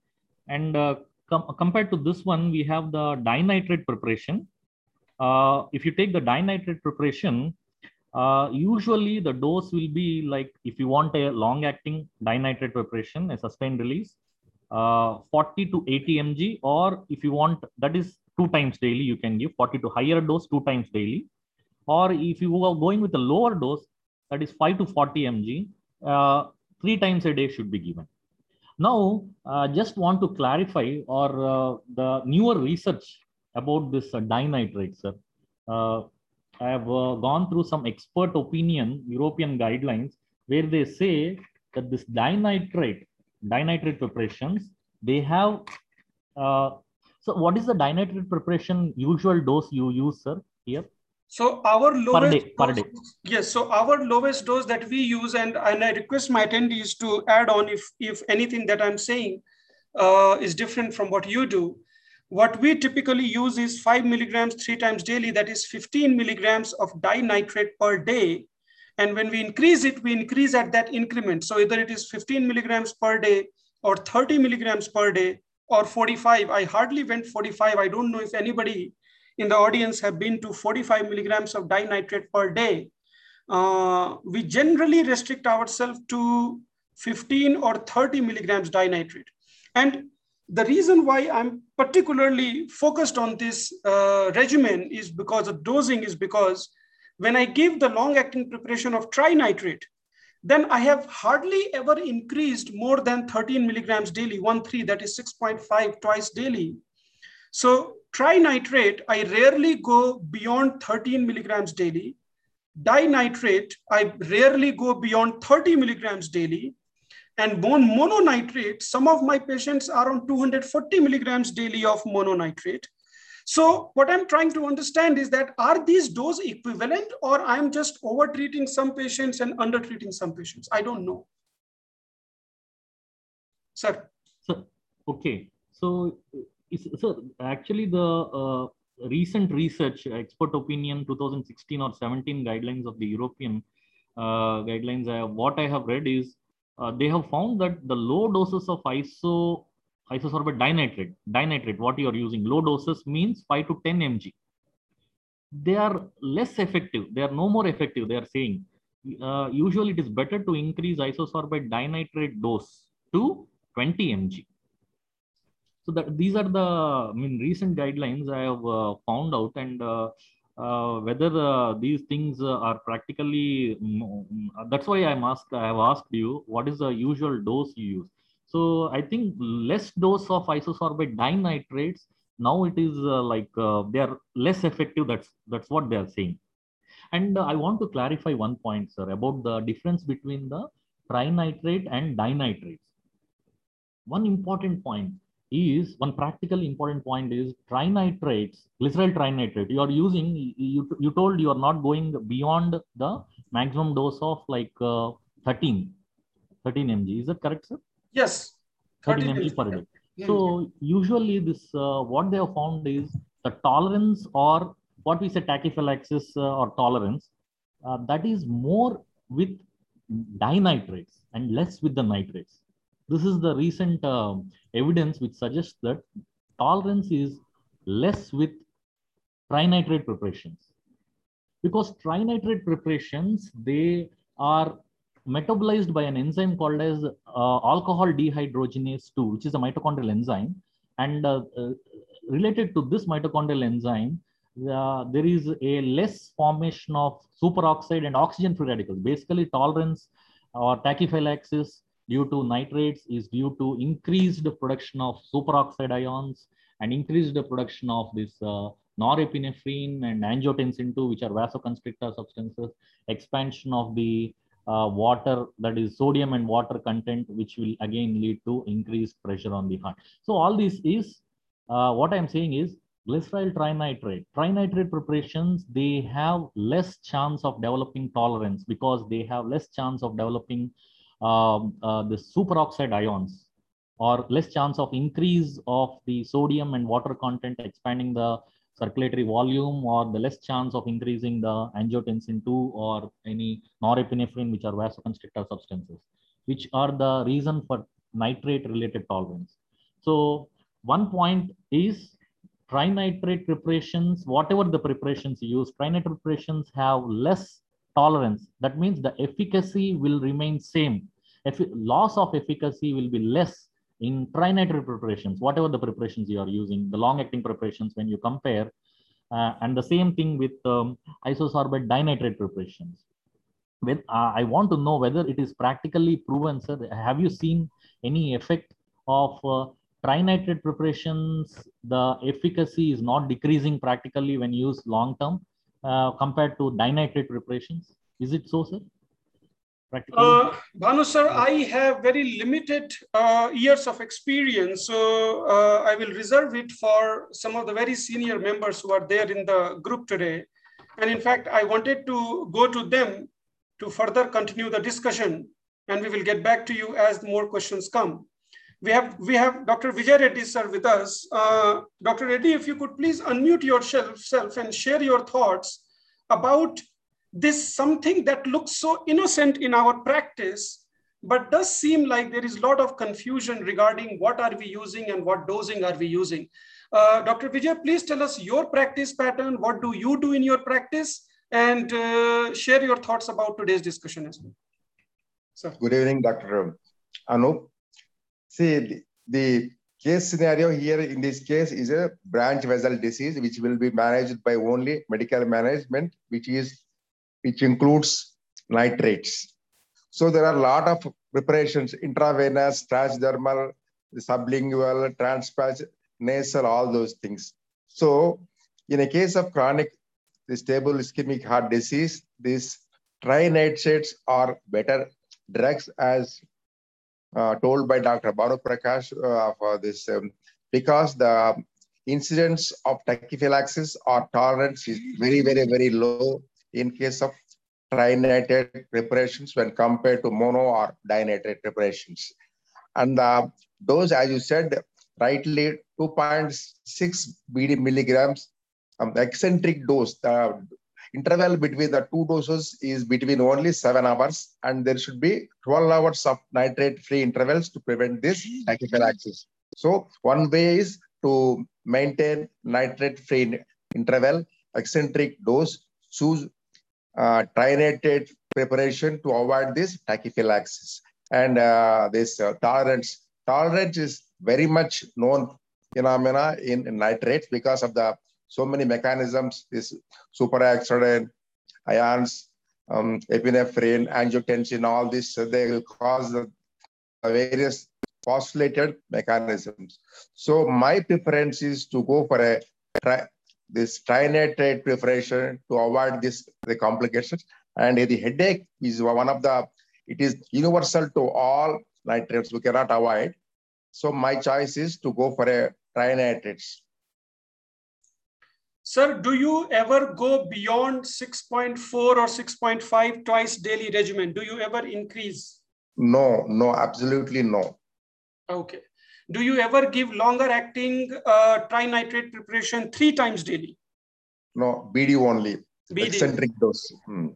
And uh, com compared to this one, we have the dinitrate preparation. Uh, if you take the dinitrate preparation, uh, usually the dose will be like if you want a long acting dinitrate preparation, a sustained release, uh, 40 to 80 mg, or if you want that is two times daily, you can give 40 to higher dose two times daily. Or if you are going with a lower dose, that is 5 to 40 mg, uh, three times a day should be given. Now, uh, just want to clarify or uh, the newer research about this uh, dinitrate, sir. Uh, I have uh, gone through some expert opinion, European guidelines, where they say that this dinitrate, dinitrate preparations, they have. Uh, so, what is the dinitrate preparation usual dose you use, sir? Here. So our lowest day, per day. yes. So our lowest dose that we use, and, and I request my attendees to add on if if anything that I'm saying uh, is different from what you do. What we typically use is five milligrams three times daily. That is 15 milligrams of dinitrate per day. And when we increase it, we increase at that increment. So either it is 15 milligrams per day or 30 milligrams per day or 45. I hardly went 45. I don't know if anybody in the audience have been to 45 milligrams of dinitrate per day. Uh, we generally restrict ourselves to 15 or 30 milligrams dinitrate. And the reason why I'm particularly focused on this uh, regimen is because of dosing is because when I give the long acting preparation of trinitrate, then I have hardly ever increased more than 13 milligrams daily, one three, that is 6.5 twice daily. So trinitrate, I rarely go beyond 13 milligrams daily. Dinitrate, I rarely go beyond 30 milligrams daily. And bone mononitrate, some of my patients are on 240 milligrams daily of mononitrate. So what I'm trying to understand is that are these doses equivalent or I'm just over treating some patients and under treating some patients? I don't know. Sir. So, okay. So, so actually the uh, recent research, expert opinion 2016 or 17 guidelines of the European uh, guidelines, uh, what I have read is uh, they have found that the low doses of iso isosorbide dinitrate, dinitrate, what you are using, low doses means 5 to 10 mg. They are less effective. They are no more effective. They are saying uh, usually it is better to increase isosorbide dinitrate dose to 20 mg. So that these are the I mean recent guidelines I have uh, found out and uh, uh, whether uh, these things uh, are practically mm, that's why i'm asked i have asked you what is the usual dose you use? So i think less dose of isosorbide dinitrates now it is like they are less effective that's that's what they are saying. And i want to clarify one point sir about the difference between the trinitrate and dinitrates. One important point is one practical important point is trinitrates, glyceryl trinitrate. You are using, you, you told you are not going beyond the maximum dose of like uh, 13, 13 mg. Is that correct, sir? Yes. 13 mg per day. So usually this, uh, what they have found is the tolerance or what we say tachyphylaxis uh, or tolerance, uh, that is more with dinitrates and less with the nitrates. This is the recent uh, evidence which suggests that tolerance is less with trinitrate preparations. Because trinitrate preparations, they are metabolized by an enzyme called as uh, alcohol dehydrogenase 2, which is a mitochondrial enzyme. And uh, uh, related to this mitochondrial enzyme, uh, there is a less formation of superoxide and oxygen free radicals. Basically, tolerance or tachyphylaxis due to nitrates is due to increased production of superoxide ions and increased production of this uh, norepinephrine and angiotensin 2, which are vasoconstrictor substances, expansion of the uh, water, that is sodium and water content, which will again lead to increased pressure on the heart. So all this is, uh, what I'm saying is, glyceryl trinitrate, trinitrate preparations, they have less chance of developing tolerance because they have less chance of developing Um, uh, the superoxide ions or less chance of increase of the sodium and water content expanding the circulatory volume or the less chance of increasing the angiotensin 2 or any norepinephrine which are vasoconstrictor substances which are the reason for nitrate related tolerance. So one point is trinitrate preparations whatever the preparations you use trinitrate preparations have less tolerance. That means the efficacy will remain same. If loss of efficacy will be less in trinitrate preparations whatever the preparations you are using the long acting preparations when you compare uh, and the same thing with um, isosorbide dinitrate preparations. With uh, i want to know whether it is practically proven sir. Have you seen any effect of uh, trinitrate preparations, the efficacy is not decreasing practically when used long term uh, compared to dinitrate preparations. Is it so, sir? Practically? Uh, Bhanu sir, I have very limited uh, years of experience, so uh, I will reserve it for some of the very senior members who are there in the group today. And in fact, I wanted to go to them to further continue the discussion, and we will get back to you as more questions come. We have we have Dr. Vijay Reddy sir with us. Uh, Dr. Reddy, if you could please unmute yourself and share your thoughts about this something that looks so innocent in our practice, but does seem like there is a lot of confusion regarding what are we using and what dosing are we using. Uh, Dr. Vijay, please tell us your practice pattern. What do you do in your practice? And uh, share your thoughts about today's discussion as well. Sir. Good evening, Dr. Anup. See, the, case scenario here in this case is a branch vessel disease, which will be managed by only medical management, which is which includes nitrates. So there are a lot of preparations, intravenous, transdermal, sublingual, transpatch, nasal, all those things. So in a case of chronic stable ischemic heart disease, these trinitrates are better drugs as uh, told by Dr. Bhanu Prakash uh, for this um, because the incidence of tachyphylaxis or tolerance is very, very, very low in case of trinitrate preparations when compared to mono or dinitrate preparations. And the dose, as you said, rightly 2.6 BD milligrams. Um, eccentric dose, the interval between the two doses is between only seven hours, and there should be 12 hours of nitrate-free intervals to prevent this tachyphylaxis. So one way is to maintain nitrate-free interval, eccentric dose, choose uh, trinitrate preparation to avoid this tachyphylaxis. And uh, this uh, tolerance, tolerance is very much known phenomena in nitrates because of the so many mechanisms, this superoxide ions, um, epinephrine, angiotensin, all this, uh, they will cause the various phosphorylated mechanisms. So my preference is to go for a this trinitrate preparation to avoid this the complications. And the headache is one of the, it is universal to all nitrates. We cannot avoid. So my choice is to go for a trinitrates. Sir, do you ever go beyond 6.4 or 6.5 twice daily regimen? Do you ever increase? No, no, absolutely no. Okay. Do you ever give longer acting uh, trinitrate preparation three times daily? No, BD only. BD. Eccentric dose. Hmm.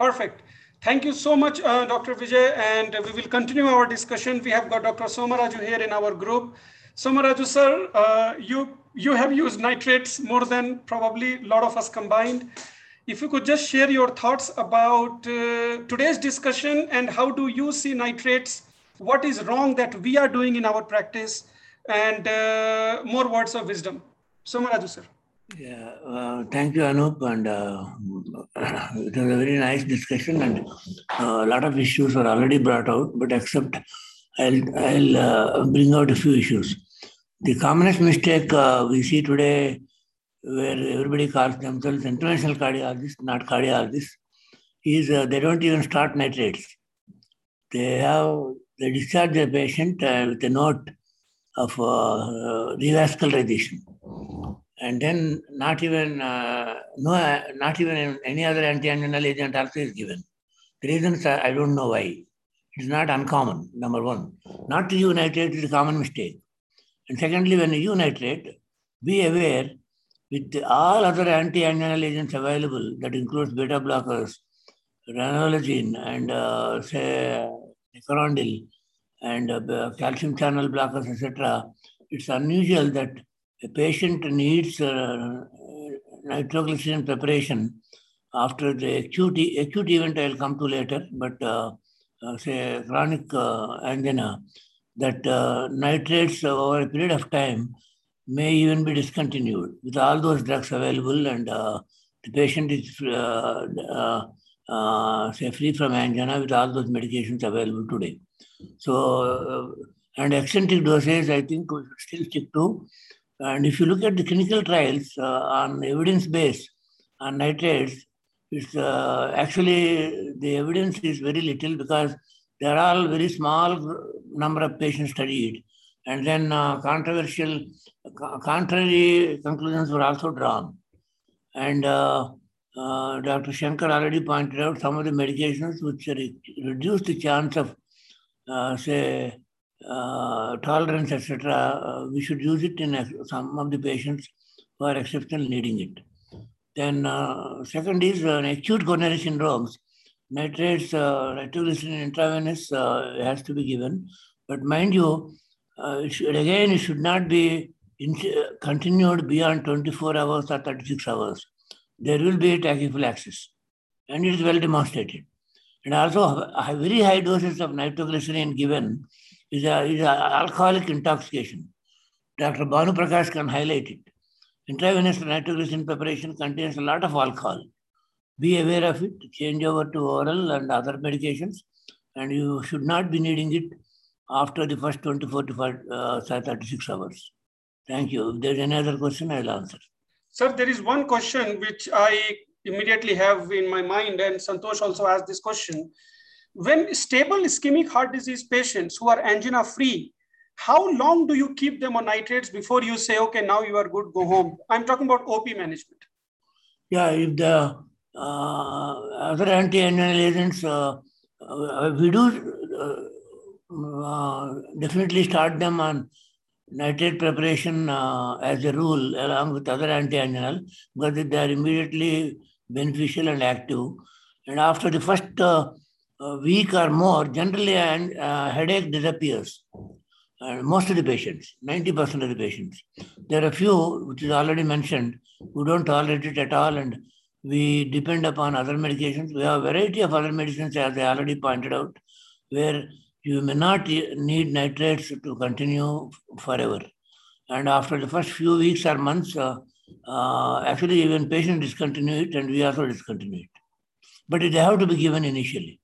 Perfect. Thank you so much, uh, Dr. Vijay. And we will continue our discussion. We have got Dr. Somaraju here in our group. Somaraju, sir, uh, you, you have used nitrates more than probably a lot of us combined. If you could just share your thoughts about uh, today's discussion and how do you see nitrates what is wrong that we are doing in our practice, and uh, more words of wisdom. Somaraju, sir. Yeah, uh, thank you, Anup. And uh, [CLEARS THROAT] it was a very nice discussion, and uh, a lot of issues were already brought out. But except I'll, I'll uh, bring out a few issues. The commonest mistake uh, we see today, where everybody calls themselves interventional cardiologists, not cardiologists, is they don't even start nitrates. They have they discharge the patient uh, with a note of uh, revascularization. And then not even uh, no, not even any other anti-anginal agent also is given. The reasons I don't know why. It's not uncommon. Number one, not to use nitrate is a common mistake. And secondly, when nitrate, be aware with all other anti-anginal agents available, that includes beta blockers, ranolazine, and uh, say Nicorandil and uh, calcium channel blockers, etc., it's unusual that a patient needs uh, nitroglycerin preparation after the acute, acute event I'll come to later, but uh, uh, say chronic uh, angina, that uh, nitrates over a period of time may even be discontinued with all those drugs available and uh, the patient is uh, say free from angina with all those medications available today. So And eccentric dosage, I think we should still stick to. And if you look at the clinical trials uh, on evidence base on nitrates, it's uh, actually the evidence is very little because there are very small number of patients studied. And then uh, controversial, contrary conclusions were also drawn. And uh, uh, Dr. Shankar already pointed out some of the medications which re reduce the chance of, uh, say, uh, tolerance, etc. We should use it in some of the patients who are exceptional needing it. Then second is acute coronary syndromes. Nitrates, nitroglycerin uh, intravenous uh, has to be given. But mind you, uh, it should, again, it should not be in, continued beyond 24 hours or 36 hours there will be a tachyphylaxis. And it is well demonstrated. And also, very high doses of nitroglycerin given is a, alcoholic intoxication. Dr. Bhanu Prakash can highlight it. Intravenous nitroglycerin preparation contains a lot of alcohol. Be aware of it, change over to oral and other medications, and you should not be needing it after the first 24 to uh, 36 hours. Thank you. If there's any other question, I'll answer. Sir, there is one question which I immediately have in my mind, and Santosh also asked this question. When stable ischemic heart disease patients who are angina free, how long do you keep them on nitrates before you say, okay, now you are good, go home? I'm talking about OP management. Yeah, if the other anti-anginal agents, uh, uh, we do uh, uh, definitely start them on nitrate preparation uh, as a rule along with other anti-anginal because they are immediately beneficial and active. And after the first uh, uh week or more, generally a uh, headache disappears. most of the patients, 90% of the patients. There are a few, which is already mentioned, who don't tolerate it at all and we depend upon other medications. We have a variety of other medicines, as I already pointed out, where you may not need nitrates to continue forever. And after the first few weeks or months, uh, uh, actually even patients discontinue it and we also discontinue it. But they have to be given initially.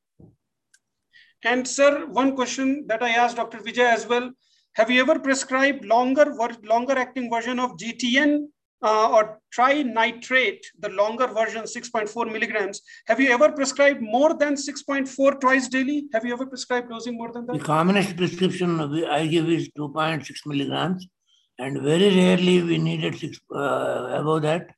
And sir, one question that I asked Dr. Vijay as well, have you ever prescribed longer, longer acting version of GTN uh, or trinitrate, the longer version, 6.4 milligrams. Have you ever prescribed more than 6.4 twice daily? Have you ever prescribed dosing more than that? The commonest prescription I give is 2.6 milligrams, and very rarely we needed six uh, above that.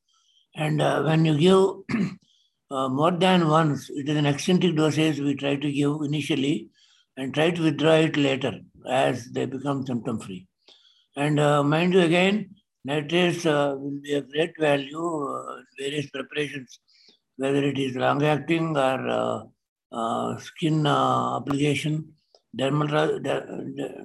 And uh, when you give [CLEARS THROAT] uh, more than once, it is an eccentric dosage we try to give initially and try to withdraw it later as they become symptom free. And uh, mind you, again, Nitrates uh, will be a great value uh, in various preparations, whether it is long acting or uh, uh skin uh, application, dermal,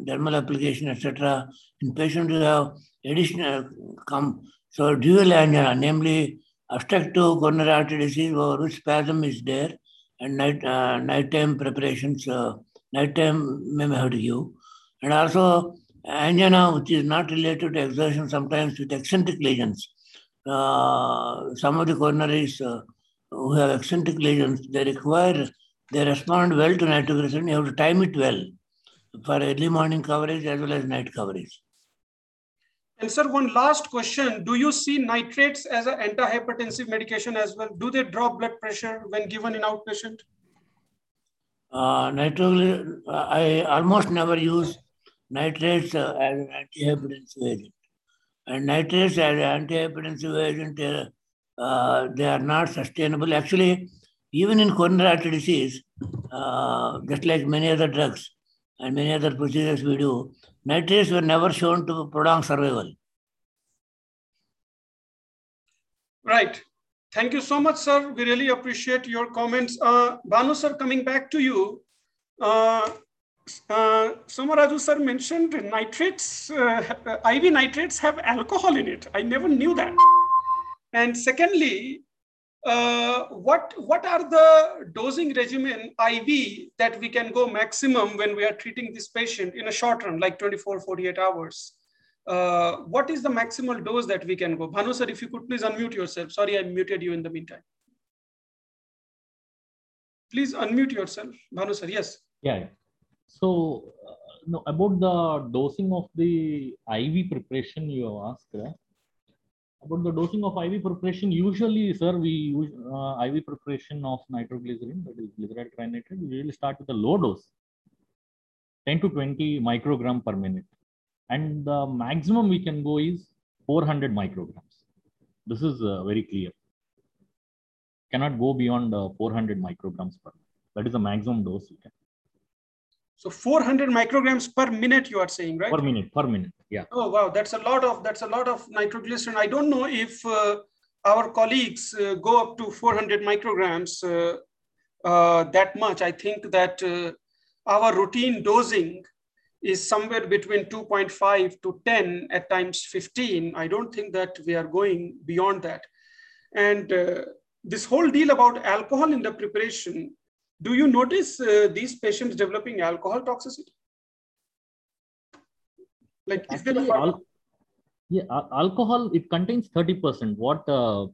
dermal application, etc. In patients who have additional come, so dual angina, namely obstructive coronary artery disease over which spasm is there, and night uh, nighttime preparations, nighttime may have to give, and also angina, which is not related to exertion, sometimes with eccentric lesions. Uh, some of the coronaries uh, who have eccentric lesions, they require, they respond well to nitroglycerin. You have to time it well for early morning coverage as well as night coverage. And sir, one last question. Do you see nitrates as an antihypertensive medication as well? Do they drop blood pressure when given in outpatient? Uh, nitroglycerin, I almost never use nitrates uh, as an antihypertensive agent. And nitrates as an antihypertensive agent, uh, uh, they are not sustainable. Actually, even in coronary artery disease, uh, just like many other drugs and many other procedures we do, nitrates were never shown to prolong survival. Right. Thank you so much, sir. We really appreciate your comments. Uh, Bhanu, sir, coming back to you. Uh, uh, Somaraju sir mentioned nitrates, uh, IV nitrates have alcohol in it. I never knew that. And secondly, uh, what, what are the dosing regimen IV that we can go maximum when we are treating this patient in a short run, like 24, 48 hours? Uh, what is the maximal dose that we can go? Bhanu sir, if you could please unmute yourself. Sorry, I muted you in the meantime. Please unmute yourself. Bhanu sir, yes. Yeah. So, uh, no, about the dosing of the IV preparation you have asked. About the dosing of IV preparation, usually, sir, we use uh, IV preparation of nitroglycerin, that is glyceryl trinitrate. We usually start with a low dose, 10 to 20 microgram per minute. And the maximum we can go is 400 micrograms. This is uh, very clear. Cannot go beyond uh, 400 micrograms per minute. That is the maximum dose you can. So 400 micrograms per minute, you are saying, right? Per minute, per minute, yeah. Oh wow, that's a lot of that's a lot of nitroglycerin. I don't know if uh, our colleagues uh, go up to 400 micrograms uh, uh, that much. I think that uh, our routine dosing is somewhere between 2.5 to 10 at times 15. I don't think that we are going beyond that. And uh, this whole deal about alcohol in the preparation do you notice uh, these patients developing alcohol toxicity? Like, Actually, is there al- yeah, alcohol it contains 30%. What uh,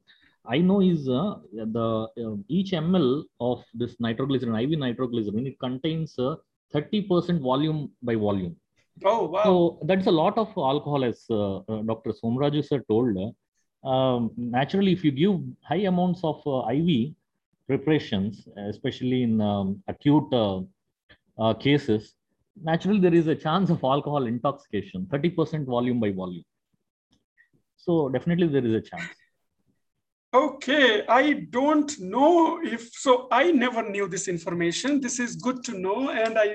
I know is uh, the uh, each ml of this nitroglycerin, IV nitroglycerin, it contains 30% uh, volume by volume. Oh wow! So that's a lot of alcohol, as uh, Dr. Somaraju sir told. Um, naturally, if you give high amounts of IV, preparations, especially in um, acute uh, uh, cases, naturally there is a chance of alcohol intoxication, 30% volume by volume. So definitely there is a chance. Okay, I don't know if so. I never knew this information. This is good to know, and I,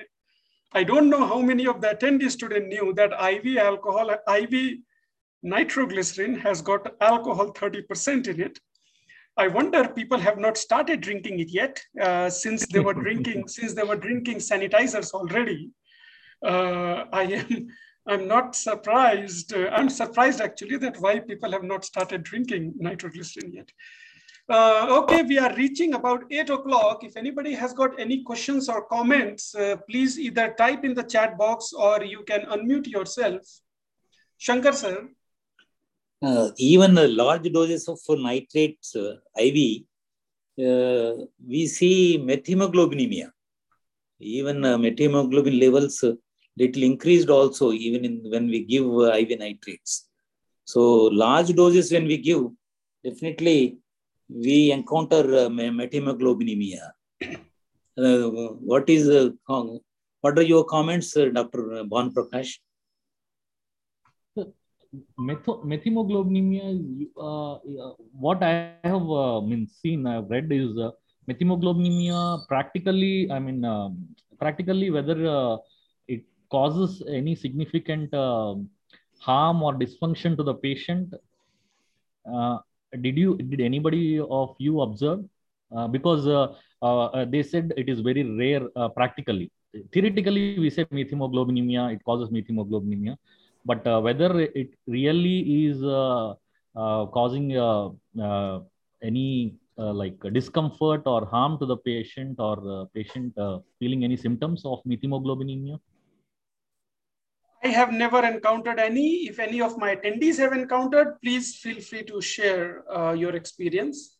I don't know how many of the attendees today knew that IV alcohol, IV nitroglycerin has got alcohol 30% in it. I wonder people have not started drinking it yet uh, since they were drinking [LAUGHS] since they were drinking sanitizers already. Uh, I am I'm not surprised. Uh, I'm surprised actually that why people have not started drinking nitroglycerin yet. Uh, okay, we are reaching about eight o'clock. If anybody has got any questions or comments, uh, please either type in the chat box or you can unmute yourself. Shankar sir uh, even large doses of nitrates uh, IV, uh, we see methemoglobinemia. Even uh, methemoglobin levels little increased also even in when we give IV nitrates. So large doses when we give, definitely we encounter methemoglobinemia. what is what are your comments, Dr. Bhanu Prakash? Methemoglobinemia, uh, what I have uh, mean, seen, I've read is uh, methemoglobinemia practically, I mean, um, practically whether uh, it causes any significant uh, harm or dysfunction to the patient. Uh, did you, did anybody of you observe? because they said it is very rare practically. Theoretically, we say methemoglobinemia, it causes methemoglobinemia but uh, whether it really is uh, uh, causing any like discomfort or harm to the patient or patient feeling any symptoms of methemoglobinemia? I have never encountered any. If any of my attendees have encountered, please feel free to share uh, your experience.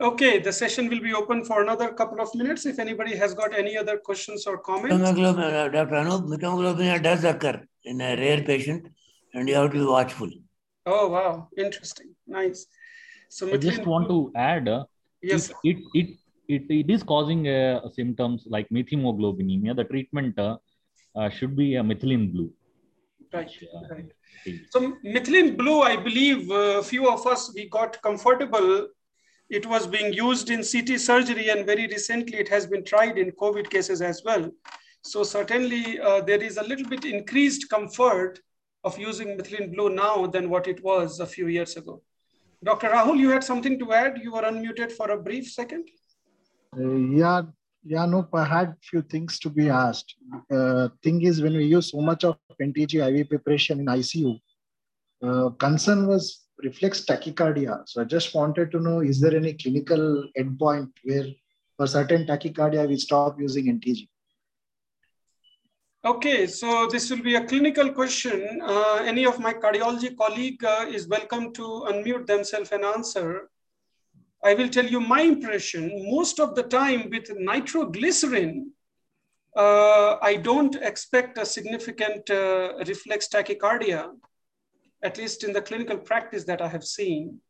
Okay, the session will be open for another couple of minutes. If anybody has got any other questions or comments. Methemoglobinemia, Dr. Anup, methemoglobinemia does occur in a rare patient and you have to be watchful. Oh, wow. Interesting. Nice. So I just want to add, uh, yes, it, it, it, it is causing uh, symptoms like methemoglobinemia. The treatment uh, uh should be a methylene blue. Right, right. So methylene blue, I believe a uh, few of us, we got comfortable it was being used in CT surgery and very recently it has been tried in COVID cases as well. So certainly uh, there is a little bit increased comfort of using methylene blue now than what it was a few years ago. Dr. Rahul, you had something to add? You were unmuted for a brief second. Uh, yeah, yeah, no, I had few things to be asked. Uh, thing is, when we use so much of NTG IV preparation in ICU, uh, concern was reflex tachycardia. So I just wanted to know, is there any clinical endpoint where for certain tachycardia we stop using NTG? Okay, so this will be a clinical question. Uh, any of my cardiology colleague uh, is welcome to unmute themselves and answer. I will tell you my impression. Most of the time with nitroglycerin, uh, I don't expect a significant uh, reflex tachycardia, at least in the clinical practice that I have seen.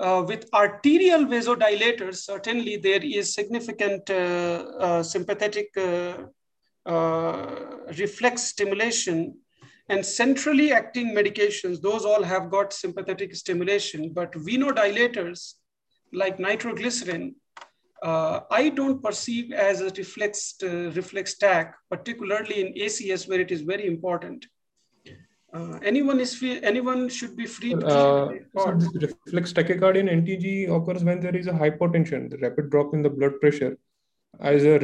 Uh, with arterial vasodilators, certainly there is significant uh, uh, sympathetic uh, reflex stimulation and centrally acting medications, those all have got sympathetic stimulation, but vasodilators like nitroglycerin, uh, I don't perceive as a reflex, uh, reflex particularly in ACS where it is very important. Uh, anyone is free, anyone should be free to uh, so this reflex tachycardia in NTG occurs when there is a hypotension, the rapid drop in the blood pressure as a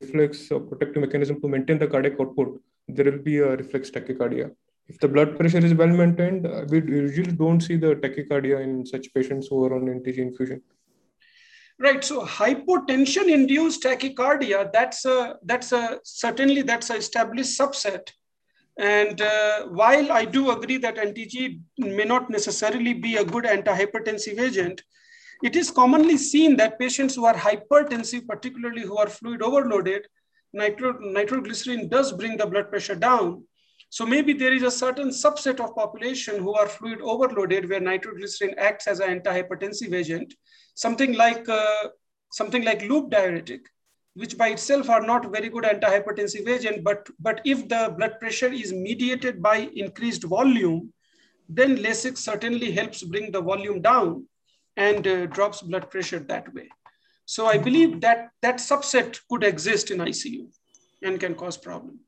reflex or protective mechanism to maintain the cardiac output, there will be a reflex tachycardia. If the blood pressure is well maintained, uh, we usually don't see the tachycardia in such patients who are on NTG infusion. Right. So hypotension induced tachycardia, that's a, that's a, certainly that's a established subset. And uh, while I do agree that NTG may not necessarily be a good antihypertensive agent, it is commonly seen that patients who are hypertensive, particularly who are fluid overloaded, nitro, nitroglycerin does bring the blood pressure down. So maybe there is a certain subset of population who are fluid overloaded where nitroglycerin acts as an antihypertensive agent, something like, uh, something like loop diuretic, which by itself are not very good antihypertensive agent, but, but if the blood pressure is mediated by increased volume, then Lasix certainly helps bring the volume down and uh, drops blood pressure that way. So I believe that that subset could exist in ICU and can cause problem.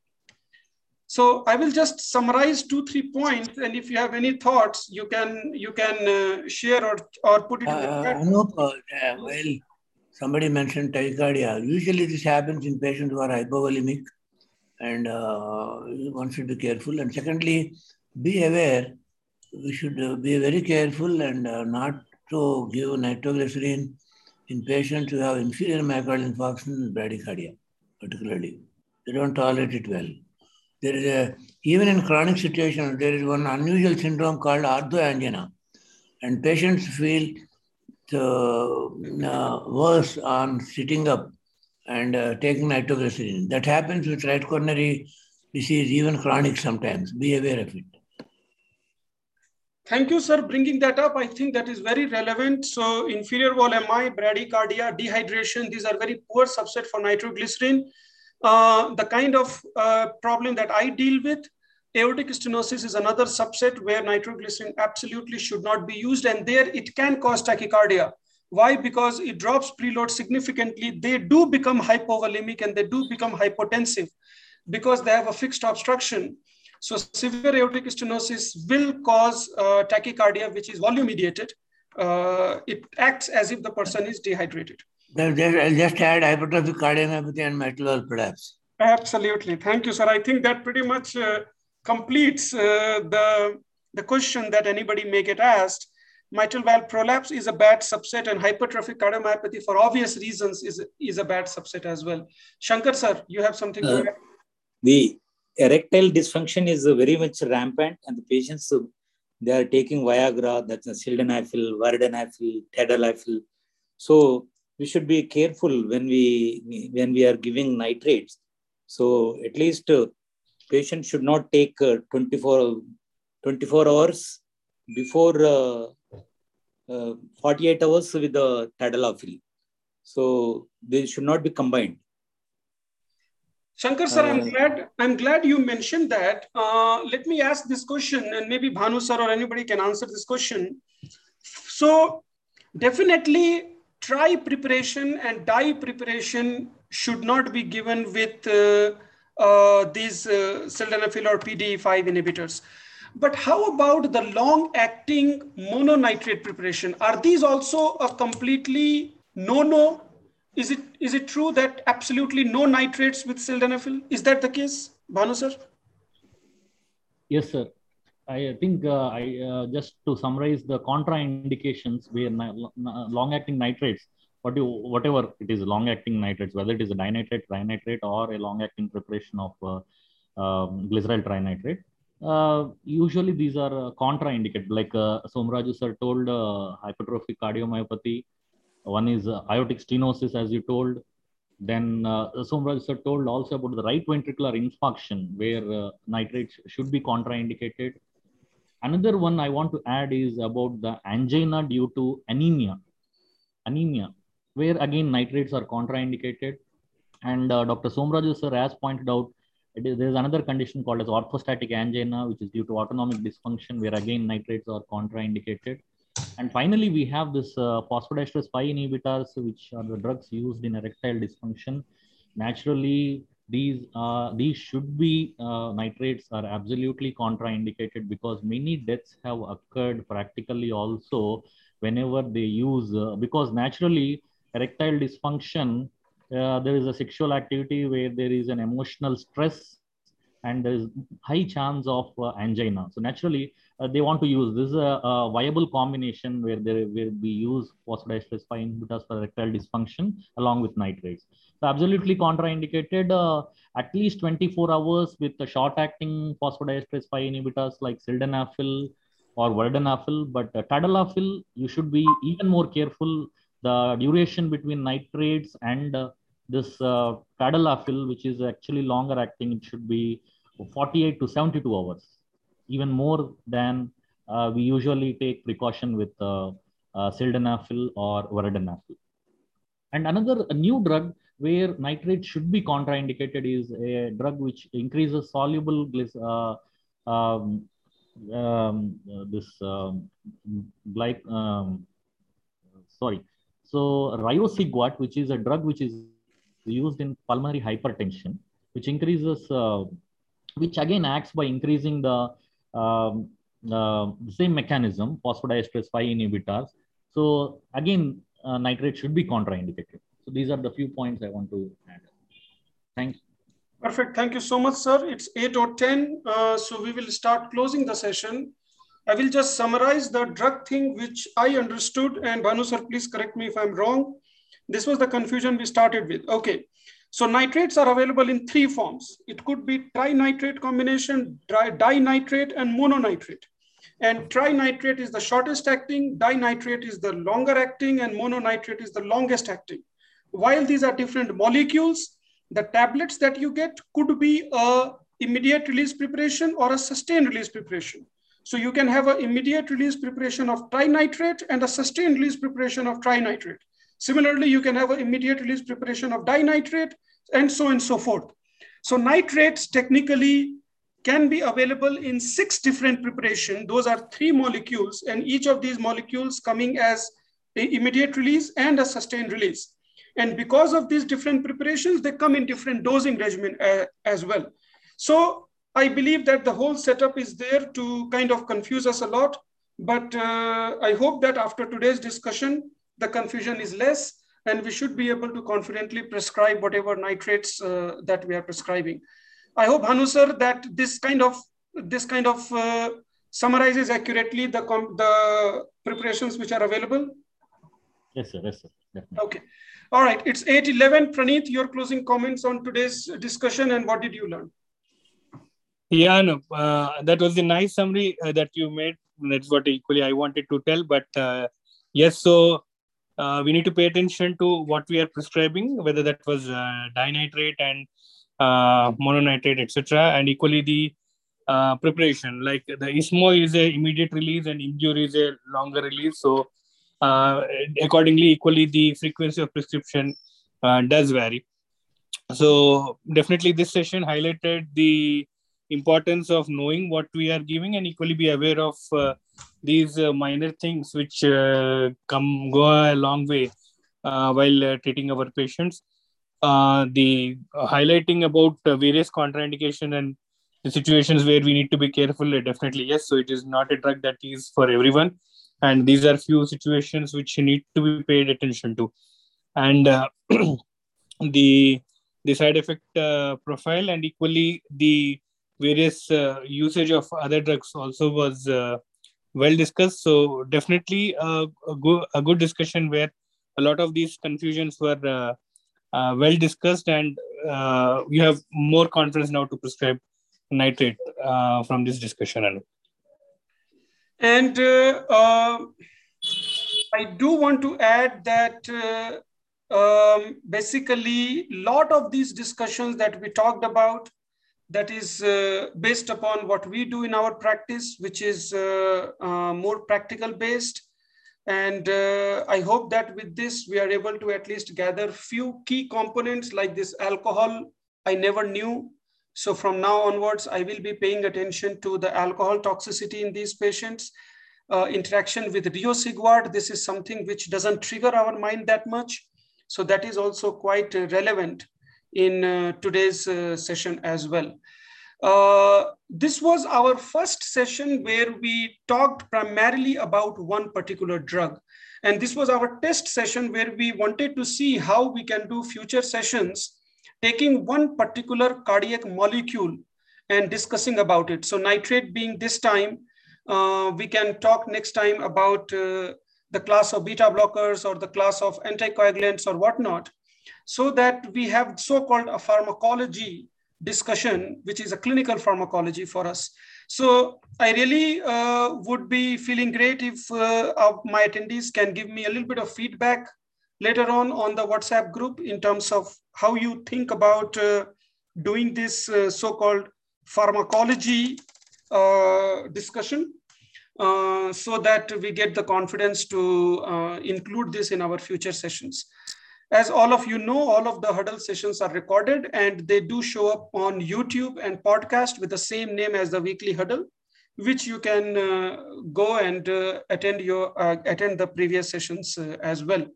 So I will just summarize two, three points, and if you have any thoughts, you can you can uh, share or or put it. Uh, in the chat. uh, well, somebody mentioned tachycardia. Usually, this happens in patients who are hypovolemic, and uh, one should be careful. And secondly, be aware. We should uh, be very careful and uh, not to give nitroglycerin in patients who have inferior myocardial infarction and bradycardia, particularly. They don't tolerate it well. There is a, even in chronic situations, there is one unusual syndrome called orthoangina, and patients feel the, uh, worse on sitting up and uh, taking nitroglycerin. That happens with right coronary disease, even chronic sometimes. Be aware of it. Thank you, sir, bringing that up. I think that is very relevant. So inferior wall MI, bradycardia, dehydration, these are very poor subset for nitroglycerin. Uh, the kind of uh, problem that I deal with, aortic stenosis is another subset where nitroglycerin absolutely should not be used. And there it can cause tachycardia. Why? Because it drops preload significantly. They do become hypovolemic and they do become hypotensive because they have a fixed obstruction. So severe aortic stenosis will cause uh, tachycardia, which is volume mediated. Uh, it acts as if the person is dehydrated. I'll just add hypertrophic cardiomyopathy and mitral prolapse. Absolutely. Thank you, sir. I think that pretty much uh, completes uh, the, the question that anybody may get asked. Mitral valve prolapse is a bad subset and hypertrophic cardiomyopathy for obvious reasons is, is a bad subset as well. Shankar, sir, you have something to uh, add? The erectile dysfunction is very much rampant and the patients, they are taking Viagra, that's a sildenafil, vardenafil, tadalafil. So we should be careful when we, when we are giving nitrates. So at least uh, patient should not take uh, 24, 24 hours before uh, uh, 48 hours with the tadalafil. So they should not be combined. Shankar sir, I'm uh, glad I'm glad you mentioned that. Uh, let me ask this question, and maybe Bhanu sir or anybody can answer this question. So, definitely, try preparation and dye preparation should not be given with uh, these uh, sildenafil or PDE5 inhibitors. But how about the long-acting mononitrate preparation? Are these also a completely no-no is it is it true that absolutely no nitrates with sildenafil? Is that the case, Bhanu sir? Yes, sir. I think uh, I uh, just to summarize the contraindications where long-acting nitrates, what you whatever it is, long-acting nitrates, whether it is a dinitrate, trinitrate, or a long-acting preparation of uh, um, glyceryl trinitrate, uh, usually these are uh, contraindicated. Like uh, Somaraju sir told, uh, hypertrophic cardiomyopathy. One is uh, aortic stenosis, as you told. Then uh, Somaraju sir told also about the right ventricular infarction, where nitrates should be contraindicated. Another one I want to add is about the angina due to anemia. Anemia, where again nitrates are contraindicated. And uh, Dr. Somaraju sir has pointed out it is, another condition called as orthostatic angina, which is due to autonomic dysfunction, where again nitrates are contraindicated. And finally, we have this uh, phosphodiesterase 5 inhibitors, which are the drugs used in erectile dysfunction. Naturally, these uh, these should be uh, nitrates are absolutely contraindicated because many deaths have occurred practically also whenever they use uh, because naturally erectile dysfunction uh, there is a sexual activity where there is an emotional stress and there is high chance of uh, angina. So naturally, uh, they want to use this is a, a, viable combination where there will be use phosphodiesterase inhibitors for erectile dysfunction along with nitrates. So absolutely contraindicated uh, at least 24 hours with the short-acting phosphodiesterase 5 inhibitors like sildenafil or vardenafil, but uh, tadalafil, you should be even more careful the duration between nitrates and uh, this uh, tadalafil, which is actually longer acting, it should be 48 to 72 hours, even more than uh, we usually take precaution with uh, uh, sildenafil or vardenafil. And another new drug where nitrate should be contraindicated is a drug which increases soluble uh, um, um, this um, like um, sorry so riociguat, which is a drug which is used in pulmonary hypertension, which increases, uh, which again acts by increasing the um, uh, same mechanism, phosphodiesterase 5 inhibitors. So again, uh, nitrate should be contraindicated. So these are the few points I want to add. Thanks. Perfect. Thank you so much, sir. It's 8 or 10. Uh, so we will start closing the session. I will just summarize the drug thing which I understood. And Bhanu sir, please correct me if I'm wrong. This was the confusion we started with. Okay. So nitrates are available in three forms. It could be trinitrate combination, dinitrate, and mononitrate. And trinitrate is the shortest acting, dinitrate is the longer acting, and mononitrate is the longest acting. While these are different molecules, the tablets that you get could be a immediate release preparation or a sustained release preparation. So you can have an immediate release preparation of trinitrate and a sustained release preparation of trinitrate. Similarly, you can have an immediate release preparation of dinitrate and so on and so forth. So nitrates technically can be available in six different preparation. Those are three molecules and each of these molecules coming as immediate release and a sustained release. And because of these different preparations, they come in different dosing regimen uh, as well. So I believe that the whole setup is there to kind of confuse us a lot. But uh, I hope that after today's discussion, the confusion is less and we should be able to confidently prescribe whatever nitrates uh, that we are prescribing. I hope, Bhanu sir, that this kind of this kind of uh, summarizes accurately the the preparations which are available. Yes, sir. Yes, sir. Definitely. Okay. All right. It's 8.11. Praneeth, your closing comments on today's discussion and what did you learn? Yeah, no, uh, that was a nice summary uh, that you made. That's what equally I wanted to tell. But uh, yes, so uh, we need to pay attention to what we are prescribing, whether that was uh, dinitrate and uh, mononitrate, etc. And equally the preparation, like the ISMO is a immediate release and Imdur is a longer release. So accordingly, equally the frequency of prescription does vary. So definitely this session highlighted the importance of knowing what we are giving and equally be aware of uh, these uh, minor things which uh, come go a long way uh, while uh, treating our patients. Uh, the highlighting about various contraindication and the situations where we need to be careful definitely yes. So it is not a drug that is for everyone. And these are few situations which need to be paid attention to. And [CLEARS THROAT] the the side effect profile and equally the various uh, usage of other drugs also was uh, well discussed. So definitely a, a, go- a good discussion where a lot of these confusions were uh, uh well discussed, and uh, you have more confidence now to prescribe nitrate uh, from this discussion. And uh, I do want to add that um, basically a lot of these discussions that we talked about that is uh, based upon what we do in our practice, which is uh, uh, more practical based. And uh, I hope that with this, we are able to at least gather few key components like this alcohol I never knew. So from now onwards, I will be paying attention to the alcohol toxicity in these patients. Uh, interaction with riociguat, this is something which doesn't trigger our mind that much. So that is also quite uh, relevant in uh, today's uh, session as well. Uh, this was our first session where we talked primarily about one particular drug. And this was our test session where we wanted to see how we can do future sessions taking one particular cardiac molecule and discussing about it. So nitrate being this time, uh, we can talk next time about uh, the class of beta blockers or the class of anticoagulants or whatnot so that we have so-called a pharmacology discussion, which is a clinical pharmacology for us. So I really uh, would be feeling great if uh, my attendees can give me a little bit of feedback later on on the WhatsApp group in terms of how you think about uh, doing this uh, so-called pharmacology uh, discussion. Uh, so that we get the confidence to include this in our future sessions. As all of you know, all of the huddle sessions are recorded and they do show up on YouTube and podcast with the same name as the weekly huddle, which you can uh, go and uh, attend your uh, attend the previous sessions uh, as well.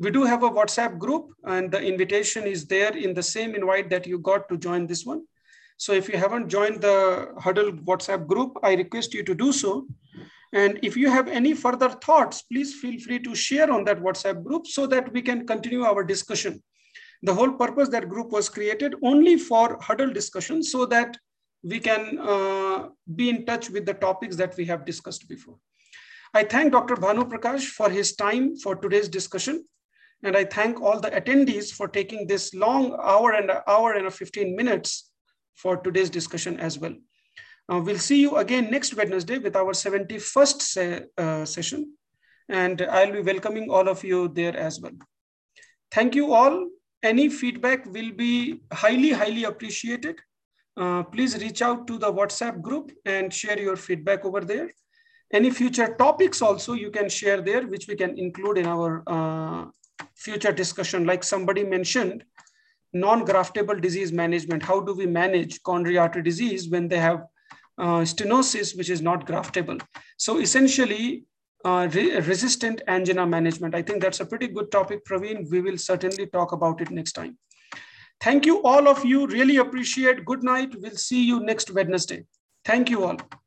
We do have a WhatsApp group and the invitation is there in the same invite that you got to join this one. So if you haven't joined the huddle WhatsApp group, I request you to do so. And if you have any further thoughts, please feel free to share on that WhatsApp group so that we can continue our discussion. The whole purpose that group was created only for huddle discussion so that we can uh, be in touch with the topics that we have discussed before. I thank Dr. Bhanu Prakash for his time for today's discussion. And I thank all the attendees for taking this long hour and hour and a 15 minutes for today's discussion as well. We'll see you again next Wednesday with our 71st se uh, session. And I'll be welcoming all of you there as well. Thank you all. Any feedback will be highly, highly appreciated. Uh, please reach out to the WhatsApp group and share your feedback over there. Any future topics also you can share there, which we can include in our uh, future discussion. Like somebody mentioned, non-graftable disease management. How do we manage coronary artery disease when they have stenosis, which is not graftable. So essentially, uh, re resistant angina management. I think that's a pretty good topic, Praveen. We will certainly talk about it next time. Thank you, all of you. Really appreciate. Good night. We'll see you next Wednesday. Thank you all.